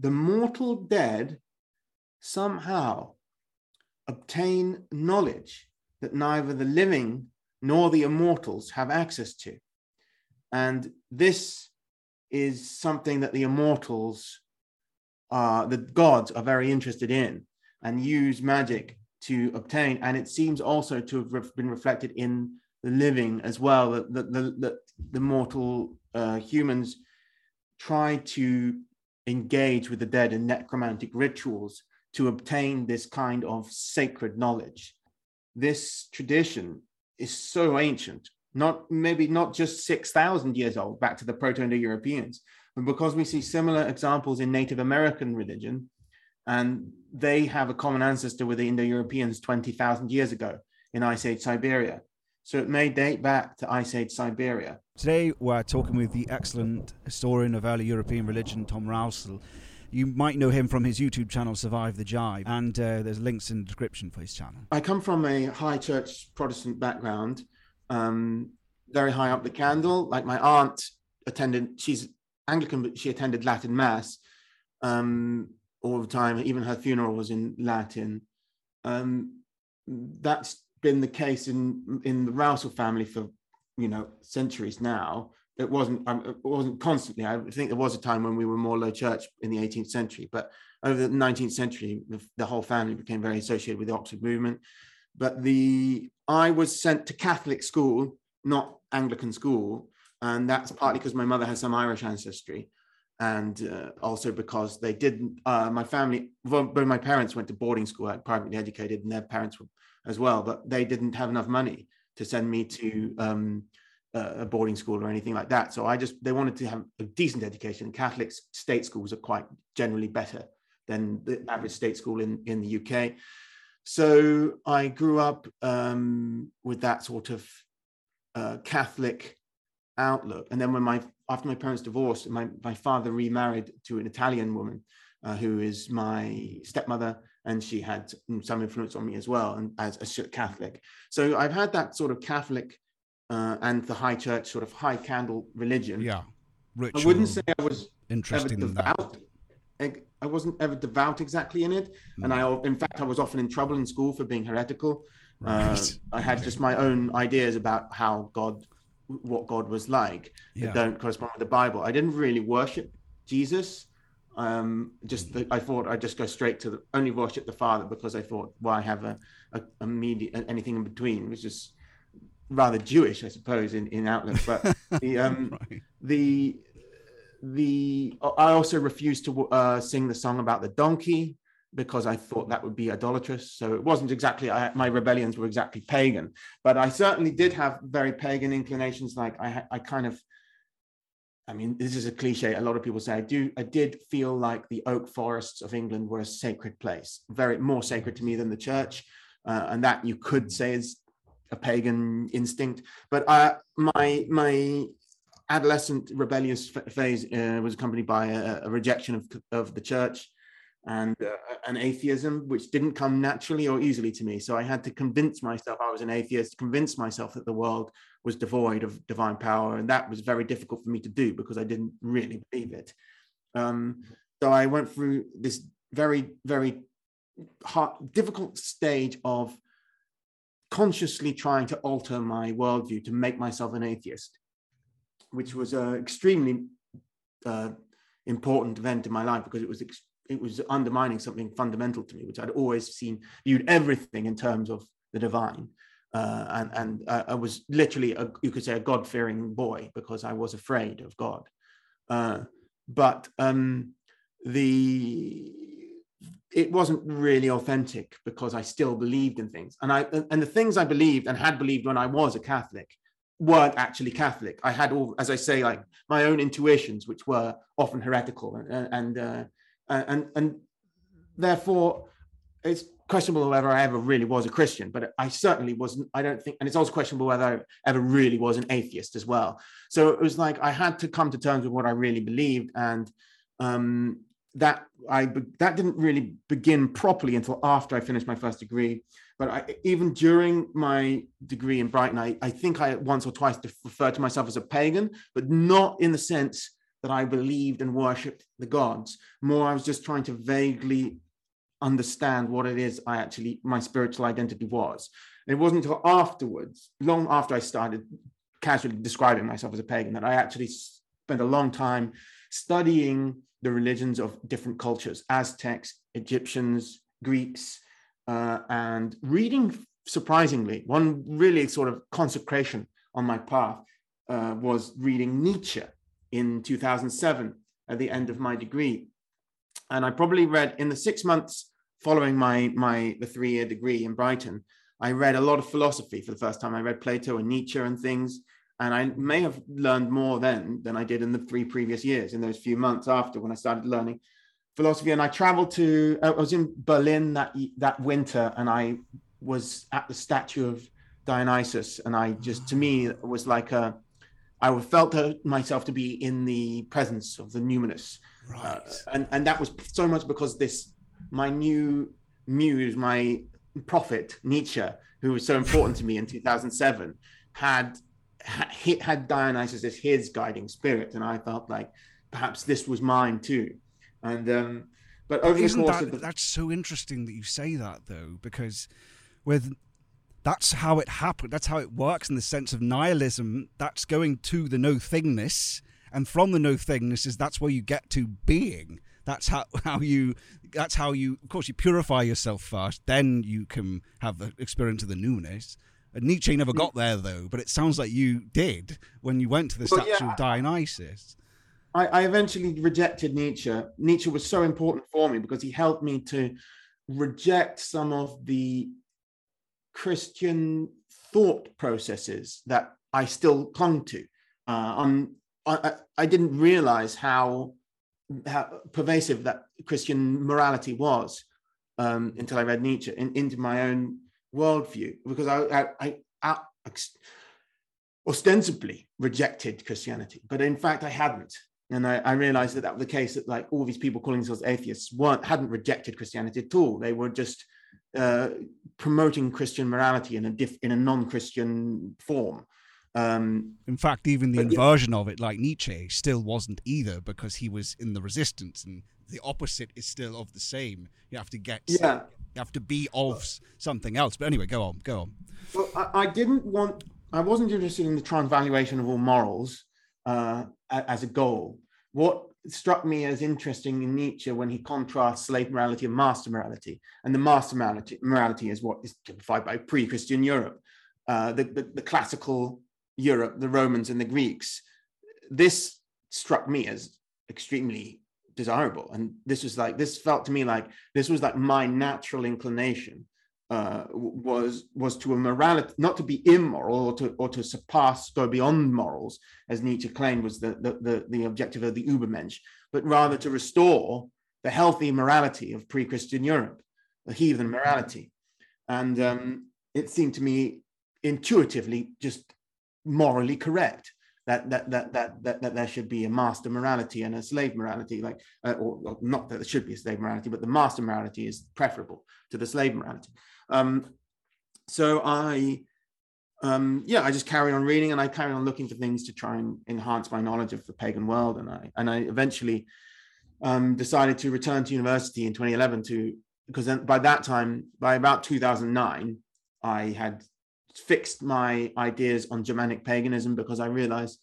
the mortal dead somehow obtain knowledge that neither the living nor the immortals have access to. And this is something that the immortals, uh, the gods, are very interested in and use magic to obtain. And it seems also to have been reflected in the living as well, that the, the, the, the mortal uh, humans try to engage with the dead in necromantic rituals to obtain this kind of sacred knowledge. This tradition is so ancient, not maybe not just 6,000 years old, back to the Proto Indo Europeans, but because we see similar examples in Native American religion, and they have a common ancestor with the Indo Europeans 20,000 years ago in Ice Age Siberia. So it may date back to Ice Age Siberia. Today, we're talking with the excellent historian of early European religion, Tom Rowsell. You might know him from his YouTube channel, Survive the Jive, and uh, there's links in the description for his channel. I come from a high church Protestant background, um, very high up the candle. Like my aunt attended, she's Anglican, but she attended Latin Mass um, all the time. Even her funeral was in Latin. Um, that's been the case in in the Rowsell family for you know centuries now. It wasn't um, it wasn't constantly. I think there was a time when we were more low church in the 18th century, but over the 19th century, the, the whole family became very associated with the Oxford movement. But the I was sent to Catholic school, not Anglican school, and that's partly because my mother has some Irish ancestry, and uh, also because they didn't. Uh, my family, both my parents went to boarding school, like privately educated, and their parents were as well, but they didn't have enough money to send me to um, a boarding school or anything like that. So I just they wanted to have a decent education. Catholic state schools are quite generally better than the average state school in in the UK. So I grew up um, with that sort of uh, Catholic outlook, and then when my after my parents divorced, my my father remarried to an Italian woman uh, who is my stepmother and she had some influence on me as well, and as a Catholic. So I've had that sort of Catholic uh, and the high church sort of high candle religion. Yeah, Ritual. I wouldn't say I was interesting ever devout. I wasn't ever devout exactly in it, mm. and I, in fact, I was often in trouble in school for being heretical. Right. Uh, I had just my own ideas about how God, what God was like, yeah. that don't correspond with the Bible. I didn't really worship Jesus um, just the, I thought I'd just go straight to the only worship the Father because I thought, well, I have a, a, a media, anything in between, which is rather Jewish, I suppose, in, in outlook. But the um, right. the the I also refused to uh, sing the song about the donkey because I thought that would be idolatrous. So it wasn't exactly I, my rebellions were exactly pagan, but I certainly did have very pagan inclinations. Like I I kind of I mean, this is a cliche. A lot of people say I do. I did feel like the oak forests of England were a sacred place, very more sacred to me than the church, uh, and that you could say is a pagan instinct. But uh, my my adolescent rebellious phase uh, was accompanied by a, a, rejection of of the church and uh, an atheism, which didn't come naturally or easily to me. So I had to convince myself I was an atheist, convince myself that the world was devoid of divine power. And that was very difficult for me to do because I didn't really believe it. Um, so I went through this very, very hard, difficult stage of consciously trying to alter my worldview to make myself an atheist, which was an extremely uh, important event in my life because it was ex- it was undermining something fundamental to me, which I'd always seen viewed everything in terms of the divine. Uh, and and I was literally, a, you could say, a God fearing boy because I was afraid of God. Uh, but um, the it wasn't really authentic because I still believed in things, and I and the things I believed and had believed when I was a Catholic weren't actually Catholic. I had all, as I say, like my own intuitions, which were often heretical, and and uh, and and therefore it's questionable whether I ever really was a Christian, but I certainly wasn't. I don't think, and it's also questionable whether I ever really was an atheist as well. So it was like I had to come to terms with what I really believed, and um, that I that didn't really begin properly until after I finished my first degree. But I, even during my degree in Brighton, I, I think I once or twice referred to myself as a pagan, but not in the sense that I believed and worshipped the gods. More, I was just trying to vaguely understand what it is I actually, my spiritual identity was. And it wasn't until afterwards, long after I started casually describing myself as a pagan, that I actually spent a long time studying the religions of different cultures Aztecs, Egyptians, Greeks, uh, and reading surprisingly, one really sort of consecration on my path uh, was reading Nietzsche in 2007 at the end of my degree. And I probably read in the six months following my, my the three year degree in Brighton, I read a lot of philosophy for the first time. I read Plato and Nietzsche and things. And I may have learned more then than I did in the three previous years, in those few months after when I started learning philosophy. And I traveled to, I was in Berlin that, that winter and I was at the statue of Dionysus. And I just, to me, it was like a, I felt myself to be in the presence of the numinous. Right. Uh, and, and that was so much because this, my new muse, my prophet, Nietzsche, who was so important to me in 2007, had had Dionysus as his guiding spirit, and I felt like perhaps this was mine too. And um, but over Isn't the course that, of the... that's so interesting that you say that though, because with that's how it happened. That's how it works in the sense of nihilism. That's going to the no thingness, and from the no thingness is that's where you get to being. That's how, how you that's how you of course you purify yourself first, then you can have the experience of the newness. And Nietzsche never got mm. there though, but it sounds like you did when you went to the well, statue yeah, of Dionysus. I, I eventually rejected Nietzsche. Nietzsche was so important for me because he helped me to reject some of the Christian thought processes that I still clung to. Uh, I, I, didn't realize how, how pervasive that Christian morality was um, until I read Nietzsche in, into my own worldview because I, I, I, ostensibly rejected Christianity, but in fact I hadn't. And I, I, realized that that was the case that like all these people calling themselves atheists weren't hadn't rejected Christianity at all. They were just uh, promoting Christian morality in a diff, in a non-Christian form. Um, in fact, even the inversion yeah. of it, like Nietzsche, still wasn't either because he was in the resistance, and the opposite is still of the same. You have to get yeah. You have to be of something else. But anyway, go on, go on. Well, I, I didn't want. I wasn't interested in the transvaluation of all morals uh, as a goal. What struck me as interesting in Nietzsche when he contrasts slave morality and master morality, and the master morality, morality is what is typified by pre-Christian Europe, uh, the, the, the classical Europe, the Romans and the Greeks. This struck me as extremely desirable and this was like this felt to me like this was like my natural inclination uh, was was to a morality not to be immoral or to or to surpass go beyond morals as Nietzsche claimed was the the the, the objective of the Übermensch but rather to restore the healthy morality of pre-Christian Europe the heathen morality. And um, it seemed to me intuitively just morally correct that that that that that, that there should be a master morality and a slave morality, like uh, or, or, not that there should be a slave morality, but the master morality is preferable to the slave morality. Um, so I, um, yeah, I just carried on reading and I carried on looking for things to try and enhance my knowledge of the pagan world, and I and I eventually um, decided to return to university in 2011 to because by that time, by about 2009, I had fixed my ideas on Germanic paganism because I realized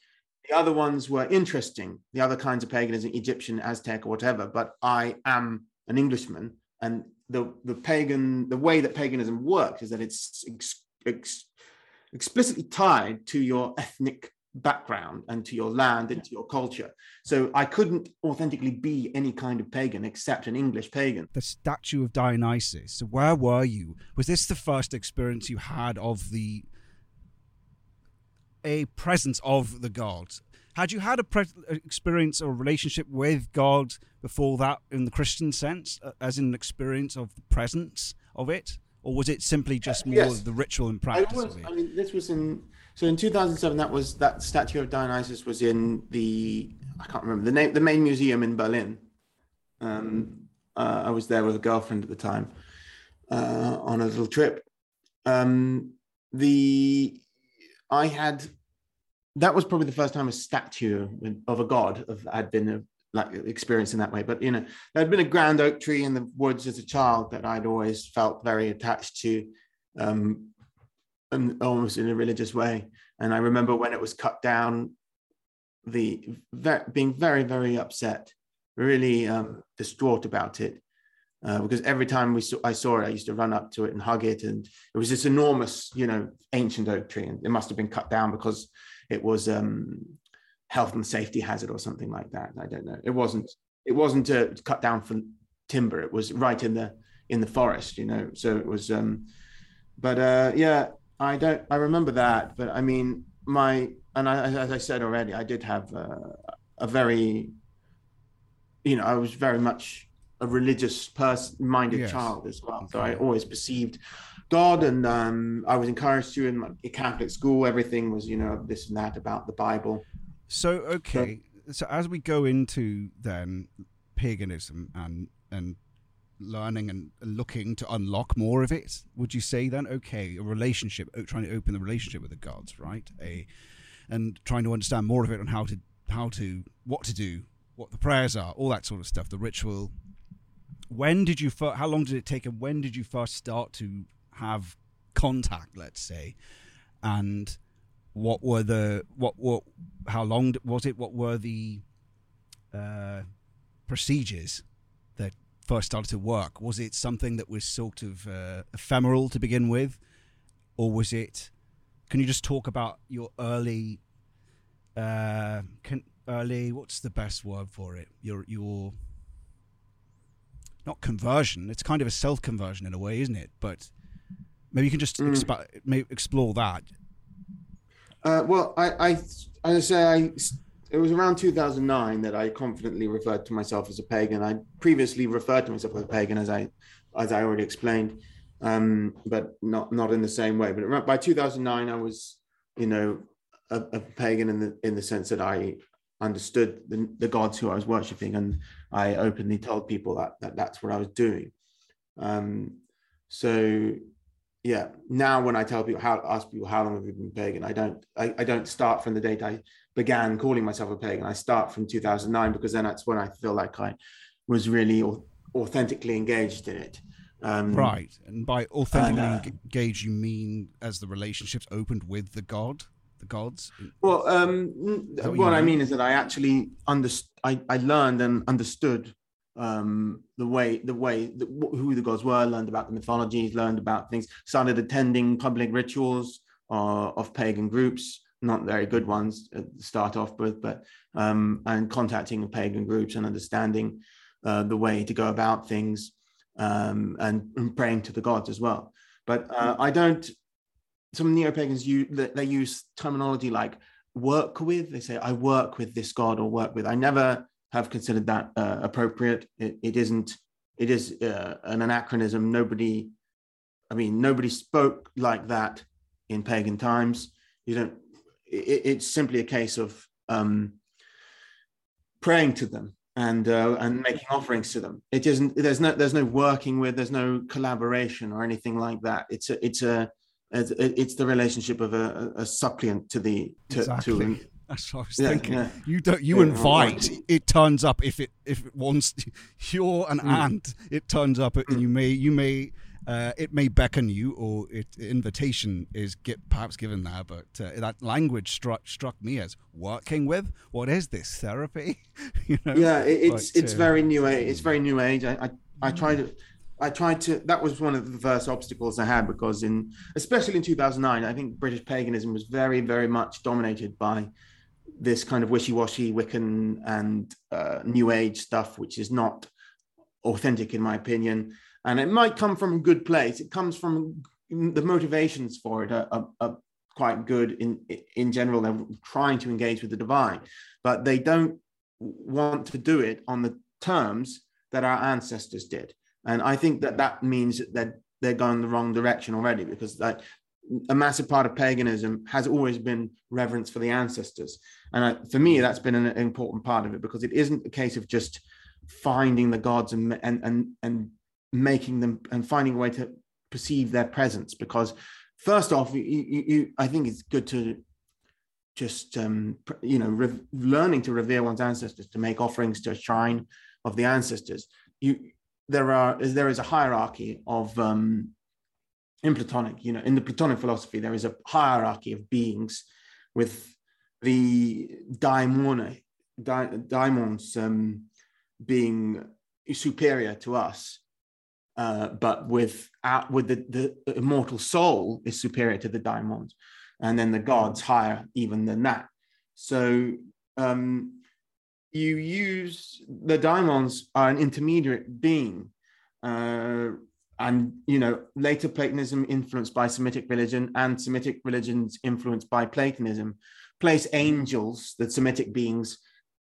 the other ones were interesting, the other kinds of paganism, Egyptian, Aztec, or whatever. But I am an Englishman, and the the pagan the way that paganism works is that it's ex, ex, explicitly tied to your ethnic background and to your land and to your culture. So I couldn't authentically be any kind of pagan except an English pagan. The statue of Dionysus. So where were you? Was this the first experience you had of the a presence of the gods? Had you had a pre- experience or relationship with God before that in the Christian sense, uh, as in an experience of the presence of it? Or was it simply just more yes. the ritual and practice? I, was, I mean, this was in so in 2007, that was that statue of Dionysus was in the I can't remember the name, the main museum in Berlin. Um, uh, I was there with a girlfriend at the time uh, on a little trip. Um, the I had that was probably the first time a statue of a god of, had been a, uh, like experienced in that way. But you know, there had been a grand oak tree in the woods as a child that I'd always felt very attached to, um, and almost in a religious way. And I remember when it was cut down, the being very very upset, really um, distraught about it. Uh, because every time we saw, I saw it, I used to run up to it and hug it, and it was this enormous, you know, ancient oak tree, and it must have been cut down because it was um, health and safety hazard or something like that. I don't know. It wasn't. It wasn't uh, cut down for timber. It was right in the in the forest, you know. So it was. Um, but uh, yeah, I don't. I remember that, but I mean, my and I, as I said already, I did have uh, a very, you know, I was very much a religious person minded yes. child as well. So I always perceived God and um, I was encouraged to in my Catholic school. Everything was, you know, this and that about the Bible. So, okay. So, so as we go into then paganism and, and learning and looking to unlock more of it, would you say then, okay, a relationship, trying to open the relationship with the gods, right? A, and trying to understand more of it on how to, how to, what to do, what the prayers are, all that sort of stuff, the ritual, when did you first, how long did it take and when did you first start to have contact let's say? And what were the what what how long was it what were the uh, procedures first started to work was it something that was sort of uh, ephemeral to begin with or was it can you just talk about your early uh can early what's the best word for it your your not conversion. It's kind of a self conversion in a way, isn't it? But maybe you can just mm. exp- explore that. Uh, well, I, I, I say, I, it was around 2009 that I confidently referred to myself as a pagan. I previously referred to myself as a pagan, as I, as I already explained, um, but not not in the same way. But by 2009, I was, you know, a, a pagan in the in the sense that I understood the, the gods who I was worshiping, and I openly told people that, that that's what I was doing. Um, so yeah, now when I tell people how ask people how long have you been pagan, I don't I, I don't start from the date I began calling myself a pagan. I start from 2009 because then that's when I feel like I was really authentically engaged in it. Um, right, and by authentically and, uh, engaged, you mean as the relationships opened with the god the gods? Well, um, what, what I mean is that I actually understood. I, I learned and understood um, the way the way the, who the gods were. Learned about the mythologies. Learned about things. Started attending public rituals uh, of pagan groups. Not very good ones to start off with, but um, and contacting pagan groups and understanding uh, the way to go about things um, and, praying to the gods as well. But uh, I don't some neo-pagans use they use terminology like work with. They say i work with this god or work with i never have considered that uh, appropriate. It, it isn't it is uh, an anachronism. Nobody i mean nobody spoke like that in pagan times. You don't it, it's simply a case of um, praying to them and uh, and making offerings to them it isn't there's no there's no working with there's no collaboration or anything like that it's a it's a it's the relationship of a, a suppliant to the to, exactly. to that's what I was yeah, thinking. Yeah. You don't. You yeah, invite. It turns up if it if it wants. You're an mm. ant. It turns up, and you may you may uh, it may beckon you, or it invitation is get perhaps given there. But uh, that language struck struck me as working with. What is this therapy? you know. Yeah, it, it's but, it's uh, very new age. It's very new age. I I, I try to I tried to. That was one of the first obstacles I had because in, especially in 2009, I think British paganism was very, very much dominated by this kind of wishy-washy Wiccan and uh, New Age stuff, which is not authentic in my opinion. And it might come from a good place. It comes from the motivations for it are, are, quite good in in general. They're trying to engage with the divine, but they don't want to do it on the terms that our ancestors did and I think that that means that they're going the wrong direction already because like a massive part of paganism has always been reverence for the ancestors. And I, for me, that's been an important part of it because it isn't a case of just finding the gods and, and, and, and making them and finding a way to perceive their presence. Because first off, you, you, I think it's good to just um, you know re- learning to revere one's ancestors, to make offerings to a shrine of the ancestors. You there are there is a hierarchy of um, in Platonic, you know, in the Platonic philosophy, there is a hierarchy of beings with the daimon, di- daimons um, being superior to us, uh, but with uh, with the, the immortal soul is superior to the daimons, and then the gods higher even than that. So um, you use the daimons are an intermediate being. Uh, and you know later platonism influenced by semitic religion and semitic religions influenced by platonism place angels the semitic beings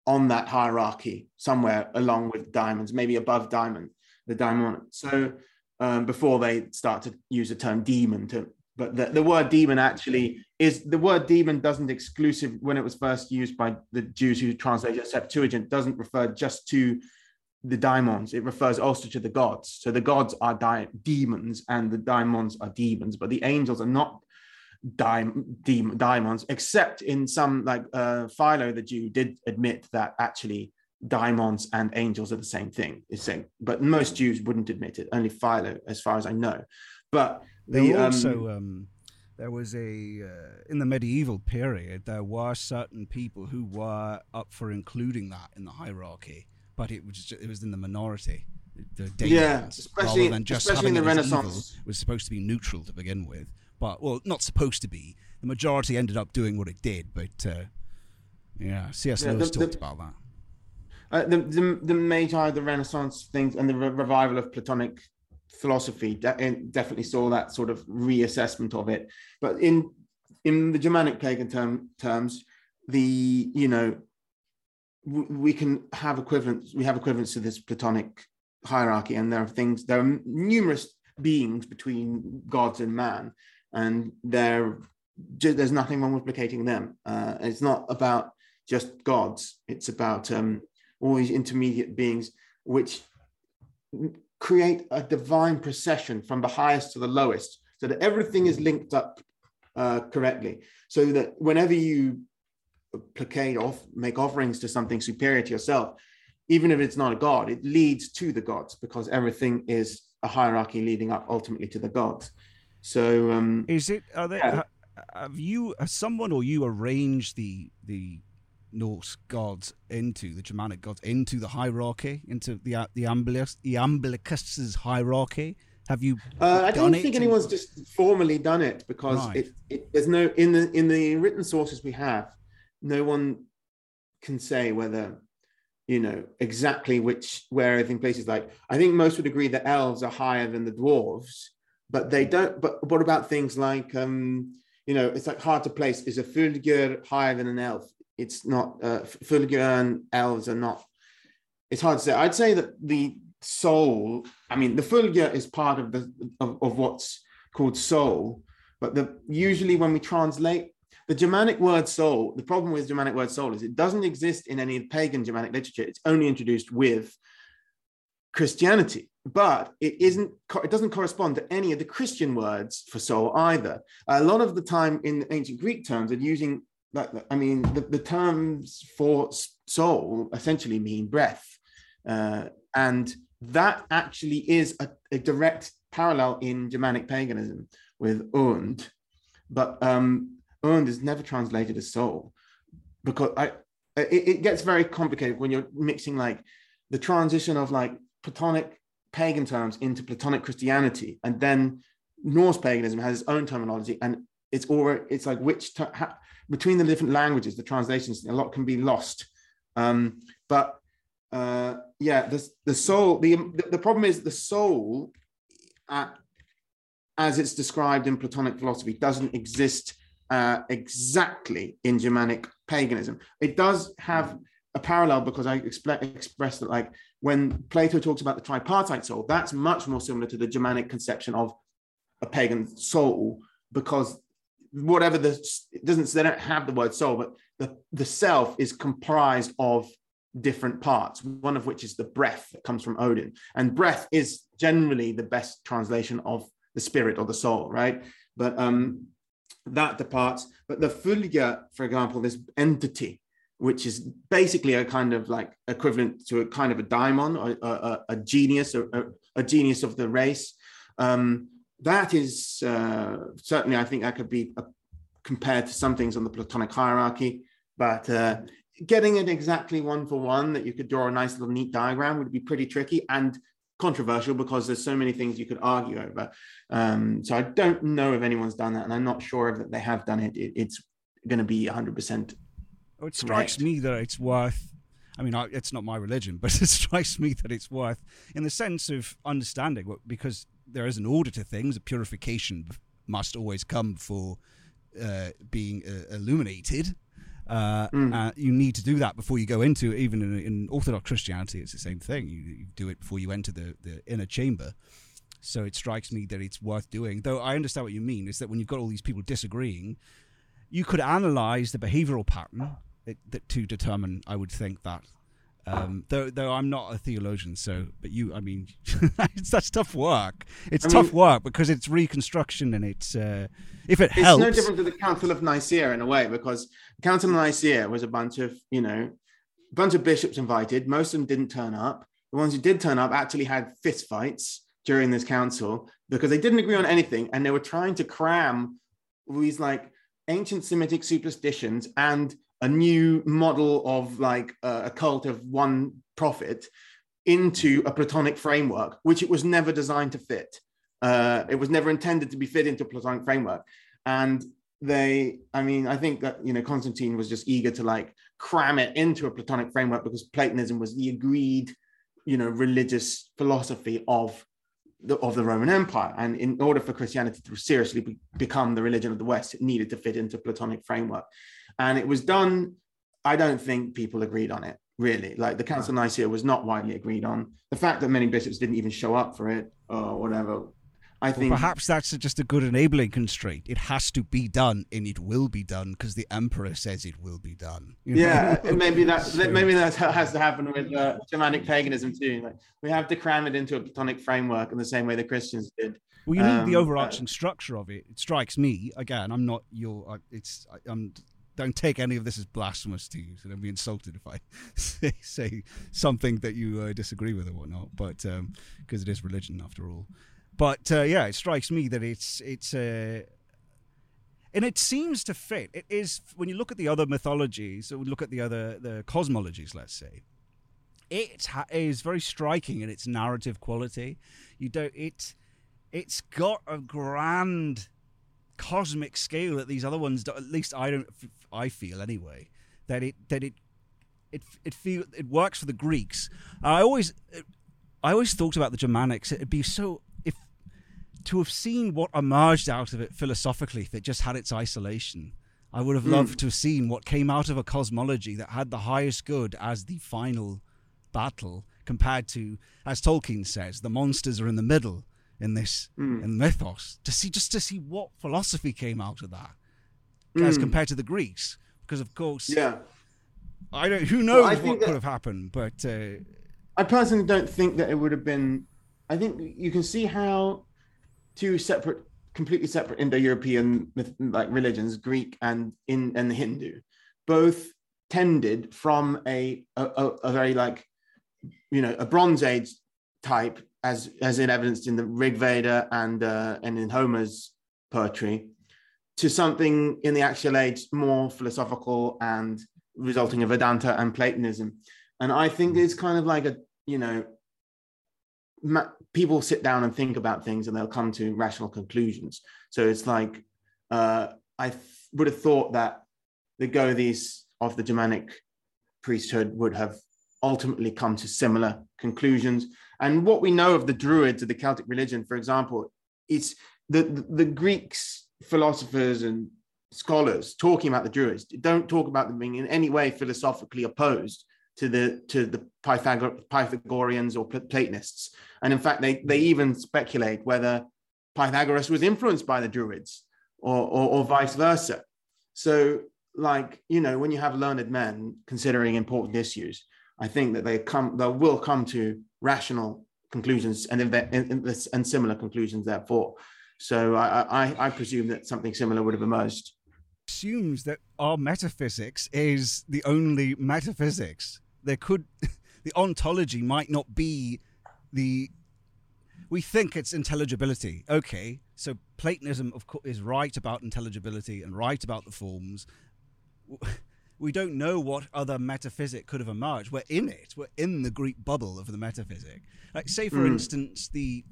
on that hierarchy somewhere along with daimons maybe above daimon the daimon so um, before they start to use the term demon to but the, the word demon actually is the word demon doesn't exclusive when it was first used by the jews who translated septuagint doesn't refer just to the daimons. It refers also to the gods. So the gods are di- demons and the daimons are demons, but the angels are not daim- daimons, except in some like uh, Philo, the Jew, did admit that actually daimons and angels are the same thing. Is saying, but most Jews wouldn't admit it. Only Philo, as far as I know. But the, they also. Um, um, there was a uh, in the medieval period there were certain people who were up for including that in the hierarchy but it was just, it was in the minority. The yeah, especially rather than just especially in the Renaissance was supposed to be neutral to begin with, but well, not supposed to be. The majority ended up doing what it did, but uh, yeah, C.S. Yeah, Lewis the, talked the, about that. Uh, the, the the Magi, the Renaissance things, and the re- revival of Platonic philosophy de- definitely saw that sort of reassessment of it. But in in the Germanic pagan term, terms, the you know we can have equivalents we have equivalents to this platonic hierarchy and there are things there are numerous beings between gods and man and there there's nothing wrong with placating them uh, it's not about just gods it's about um, all these intermediate beings which create a divine procession from the highest to the lowest so that everything is linked up uh, correctly so that whenever you placate off, make offerings to something superior to yourself, even if it's not a god, it leads to the gods because everything is a hierarchy leading up ultimately to the gods. So, um, is it? Are they? Yeah. Have you, has someone or you arranged the the Norse gods into the Germanic gods into the hierarchy, into the the Iamblichus, the Iamblichus's hierarchy? Have you? Uh, I don't think anyone's just formally done it because right. it, it, there's no in the in the written sources we have no one can say whether you know exactly which where everything places like i think most would agree that elves are higher than the dwarves but they don't but what about things like um you know it's like hard to place is a fylgja higher than an elf it's not uh fylgja and elves are not it's hard to say i'd say that the soul i mean the fylgja is part of the of, of what's called soul but the usually when we translate the Germanic word soul, the problem with Germanic word soul is it doesn't exist in any pagan Germanic literature. It's only introduced with Christianity, but it isn't. It doesn't correspond to any of the Christian words for soul either. A lot of the time in ancient Greek terms, they're using I mean, the, the terms for soul essentially mean breath, uh, and that actually is a, a, direct parallel in Germanic paganism with önd. But um, önd is never translated as soul because I it, it, gets very complicated when you're mixing like the transition of like Platonic pagan terms into Platonic Christianity, and then Norse paganism has its own terminology, and it's all it's like which ter- between the different languages, the translations, a lot can be lost. Um, but uh, yeah, the the soul. The the problem is the soul, uh, as it's described in Platonic philosophy, doesn't exist uh, exactly in Germanic paganism. It does have a parallel because I expre- expressed that, like, when Plato talks about the tripartite soul, that's much more similar to the Germanic conception of a pagan soul because whatever the it doesn't they don't have the word soul, but the, the self is comprised of different parts, one of which is the breath that comes from Odin. And breath is generally the best translation of the spirit or the soul, right? But um, that departs. But the Fylgja, for example, this entity, which is basically a kind of like equivalent to a kind of a daimon, a, a, a genius, a, a, genius of the race. Um, that is uh, certainly, I think that could be uh, compared to some things on the Platonic hierarchy, but uh, getting it exactly one for one that you could draw a nice little neat diagram would be pretty tricky and controversial because there's so many things you could argue over. Um, so I don't know if anyone's done that, and I'm not sure if that they have done it. it it's going to be 100%. Oh, it strikes me that it's worth. I mean, I, it's not my religion, but it strikes me that it's worth, in the sense of understanding, because there is an order to things. A purification must always come for uh, being uh, illuminated. Uh, mm. uh, you need to do that before you go into even in, in, Orthodox Christianity. It's the same thing. You, you, do it before you enter the, the inner chamber. So it strikes me that it's worth doing. Though I understand what you mean. Is that when you've got all these people disagreeing, you could analyze the behavioral pattern that, that to determine. I would think that um, though, though I'm not a theologian, so but you, I mean, it's that's tough work. It's I tough mean, work because it's reconstruction and it's uh, if it it's helps. It's no different to the Council of Nicaea in a way because the Council of Nicaea was a bunch of you know, bunch of bishops invited. Most of them didn't turn up. The ones who did turn up actually had fist fights during this council because they didn't agree on anything and they were trying to cram these like ancient Semitic superstitions and a new model of like uh, a cult of one prophet into a Platonic framework, which it was never designed to fit. Uh, it was never intended to be fit into a Platonic framework. And they, I mean, I think that, you know, Constantine was just eager to like cram it into a Platonic framework because Platonism was the agreed, you know, religious philosophy of the, of the Roman Empire. And in order for Christianity to seriously be, become the religion of the West, it needed to fit into Platonic framework. And it was done, I don't think people agreed on it, really. Like the Council of Nicaea was not widely agreed on. The fact that many bishops didn't even show up for it or whatever. I think well, perhaps that's just a good enabling constraint. It has to be done, and it will be done because the emperor says it will be done. Yeah, maybe that so. maybe that has to happen with uh, Germanic paganism too. Like we have to cram it into a Platonic framework in the same way the Christians did. Well, you need um, the overarching uh, structure of it. It strikes me again. I'm not your. It's. I'm don't take any of this as blasphemous to you. So don't be insulted if I say, say something that you uh, disagree with or whatnot. But because um, it is religion after all. But uh, yeah, it strikes me that it's it's uh, and it seems to fit. It is when you look at the other mythologies, or look at the other the cosmologies, let's say. It ha- is very striking in its narrative quality. You don't it. It's got a grand cosmic scale that these other ones. At least I don't. I feel anyway that it that it it it feel it works for the Greeks. I always I always thought about the Germanics. It'd be so if to have seen what emerged out of it philosophically if it just had its isolation. I would have loved mm. to have seen what came out of a cosmology that had the highest good as the final battle, compared to, as Tolkien says, the monsters are in the middle in this mm. in mythos. To see just to see what philosophy came out of that mm. as compared to the Greeks, because of course, yeah, I don't. Who knows well, what could have happened? But uh, I personally don't think that it would have been. I think you can see how two separate, completely separate Indo-European like religions, Greek and in and the Hindu, both tended from a, a, a very like you know a Bronze Age type, as as in evidenced in the Rig Veda and uh, and in Homer's poetry, to something in the Axial Age more philosophical and resulting in Vedanta and Platonism. And I think it's kind of like a, you know, ma- people sit down and think about things and they'll come to rational conclusions. So it's like, uh, I th- would have thought that the Gothis of the Germanic priesthood would have ultimately come to similar conclusions. And what we know of the Druids of the Celtic religion, for example, is the, the, the Greeks philosophers and scholars talking about the Druids don't talk about them being in any way philosophically opposed to the to the Pythagor- Pythagoreans or Platonists, and in fact, they they even speculate whether Pythagoras was influenced by the Druids or, or, or vice versa. So, like you know, when you have learned men considering important issues, I think that they come they will come to rational conclusions and and, and similar conclusions. Therefore, So I, I, I presume that something similar would have emerged. Assumes that our metaphysics is the only metaphysics. There could, the ontology might not be the. We think it's intelligibility. Okay, so Platonism, of course, is right about intelligibility and right about the forms. We don't know what other metaphysic could have emerged. We're in it. We're in the Greek bubble of the metaphysic. Like, say, for mm. instance, the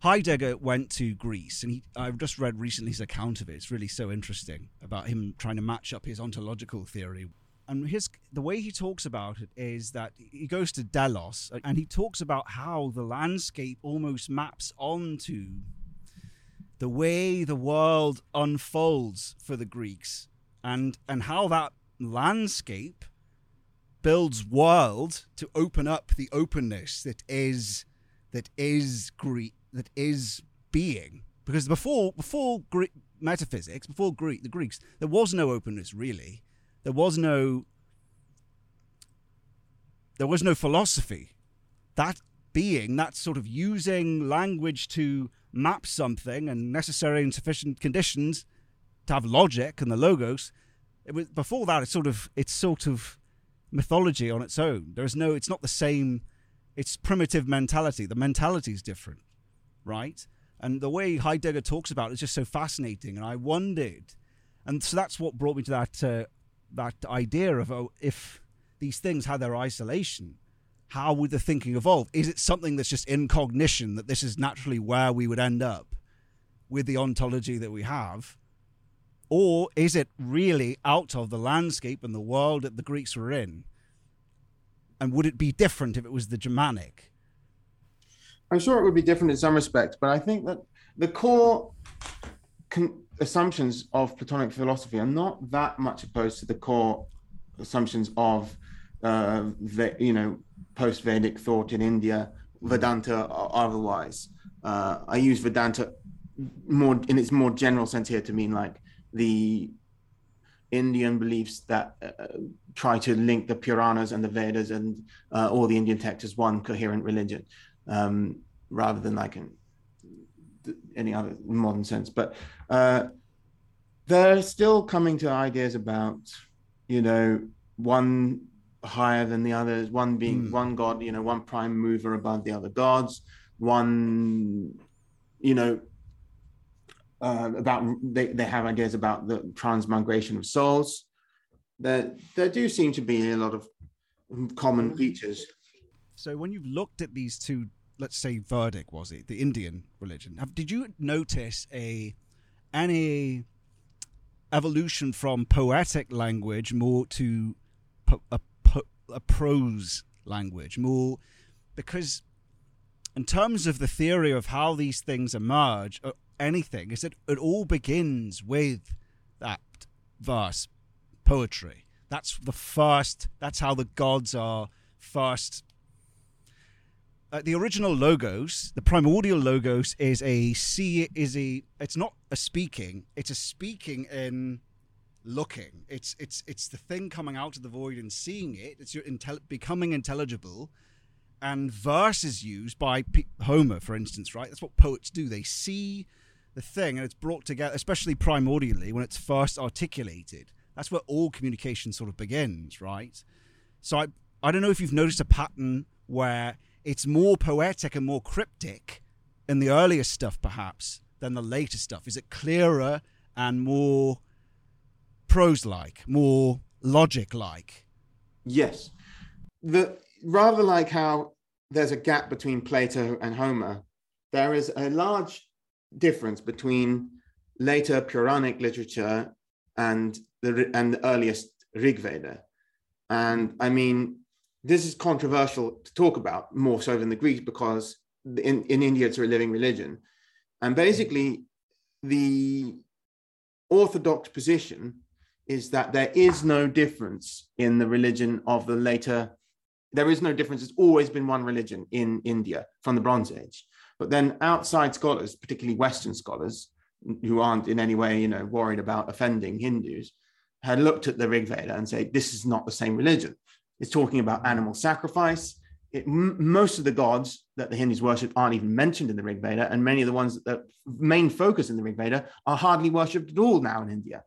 Heidegger went to Greece, and he, I've just read recently his account of it. It's really so interesting about him trying to match up his ontological theory. And his the way he talks about it is that he goes to Delos, and he talks about how the landscape almost maps onto the way the world unfolds for the Greeks, and and how that landscape builds world to open up the openness that is that is Greek that is being. Because before before Greek metaphysics before Greek the Greeks there was no openness really. There was no there was no philosophy. That being that sort of using language to map something and necessary and sufficient conditions to have logic and the logos it was before that it's sort of it's sort of mythology on its own there's no it's not the same it's primitive mentality the mentality is different right? And the way Heidegger talks about it is just so fascinating. And I wondered, and so that's what brought me to that uh, that idea of oh, if these things had their isolation, how would the thinking evolve? Is it something that's just in cognition that this is naturally where we would end up with the ontology that we have? Or is it really out of the landscape and the world that the Greeks were in? And would it be different if it was the Germanic? I'm sure it would be different in some respects, but I think that the core con- assumptions of Platonic philosophy are not that much opposed to the core assumptions of uh, the, you know post Vedic thought in India, Vedanta or otherwise. Uh, I use Vedanta more in its more general sense here to mean like the Indian beliefs that uh, try to link the Puranas and the Vedas and uh, all the Indian texts as one coherent religion um, rather than like in any other modern sense. But uh, they're still coming to ideas about, you know, one higher than the others, one being mm. one god, you know, one prime mover above the other gods, one, you know, uh, about they, they have ideas about the transmigration of souls. There, there do seem to be a lot of common features. So when you've looked at these two let's say Vedic was it the Indian religion? Have, did you notice a any evolution from poetic language more to po- a, po- a prose language more because in terms of the theory of how these things emerge or anything is that it all begins with that verse poetry that's the first that's how the gods are first uh, the original logos, the primordial logos, is a see is a. It's not a speaking. It's a speaking in looking. It's it's it's the thing coming out of the void and seeing it. It's your intel- becoming intelligible, and verse is used by P- Homer, for instance. Right, that's what poets do. They see the thing and it's brought together, especially primordially when it's first articulated. That's where all communication sort of begins, right? So I I don't know if you've noticed a pattern where it's more poetic and more cryptic in the earlier stuff, perhaps, than the later stuff? Is it clearer and more prose like, more logic like? Yes. The rather like how there's a gap between Plato and Homer, there is a large difference between later Puranic literature and the and the earliest Rig Veda. And I mean, this is controversial to talk about more so than the Greeks because in, in India it's a living religion. And basically, the orthodox position is that there is no difference in the religion of the later, there is no difference. It's always been one religion in India from the Bronze Age. But then outside scholars, particularly Western scholars, who aren't in any way, you know, worried about offending Hindus, had looked at the Rig Veda and say, this is not the same religion. It's talking about animal sacrifice. it, most of the gods that the Hindus worship aren't even mentioned in the Rig Veda, and many of the ones that the main focus in the Rig Veda are hardly worshipped at all now in India.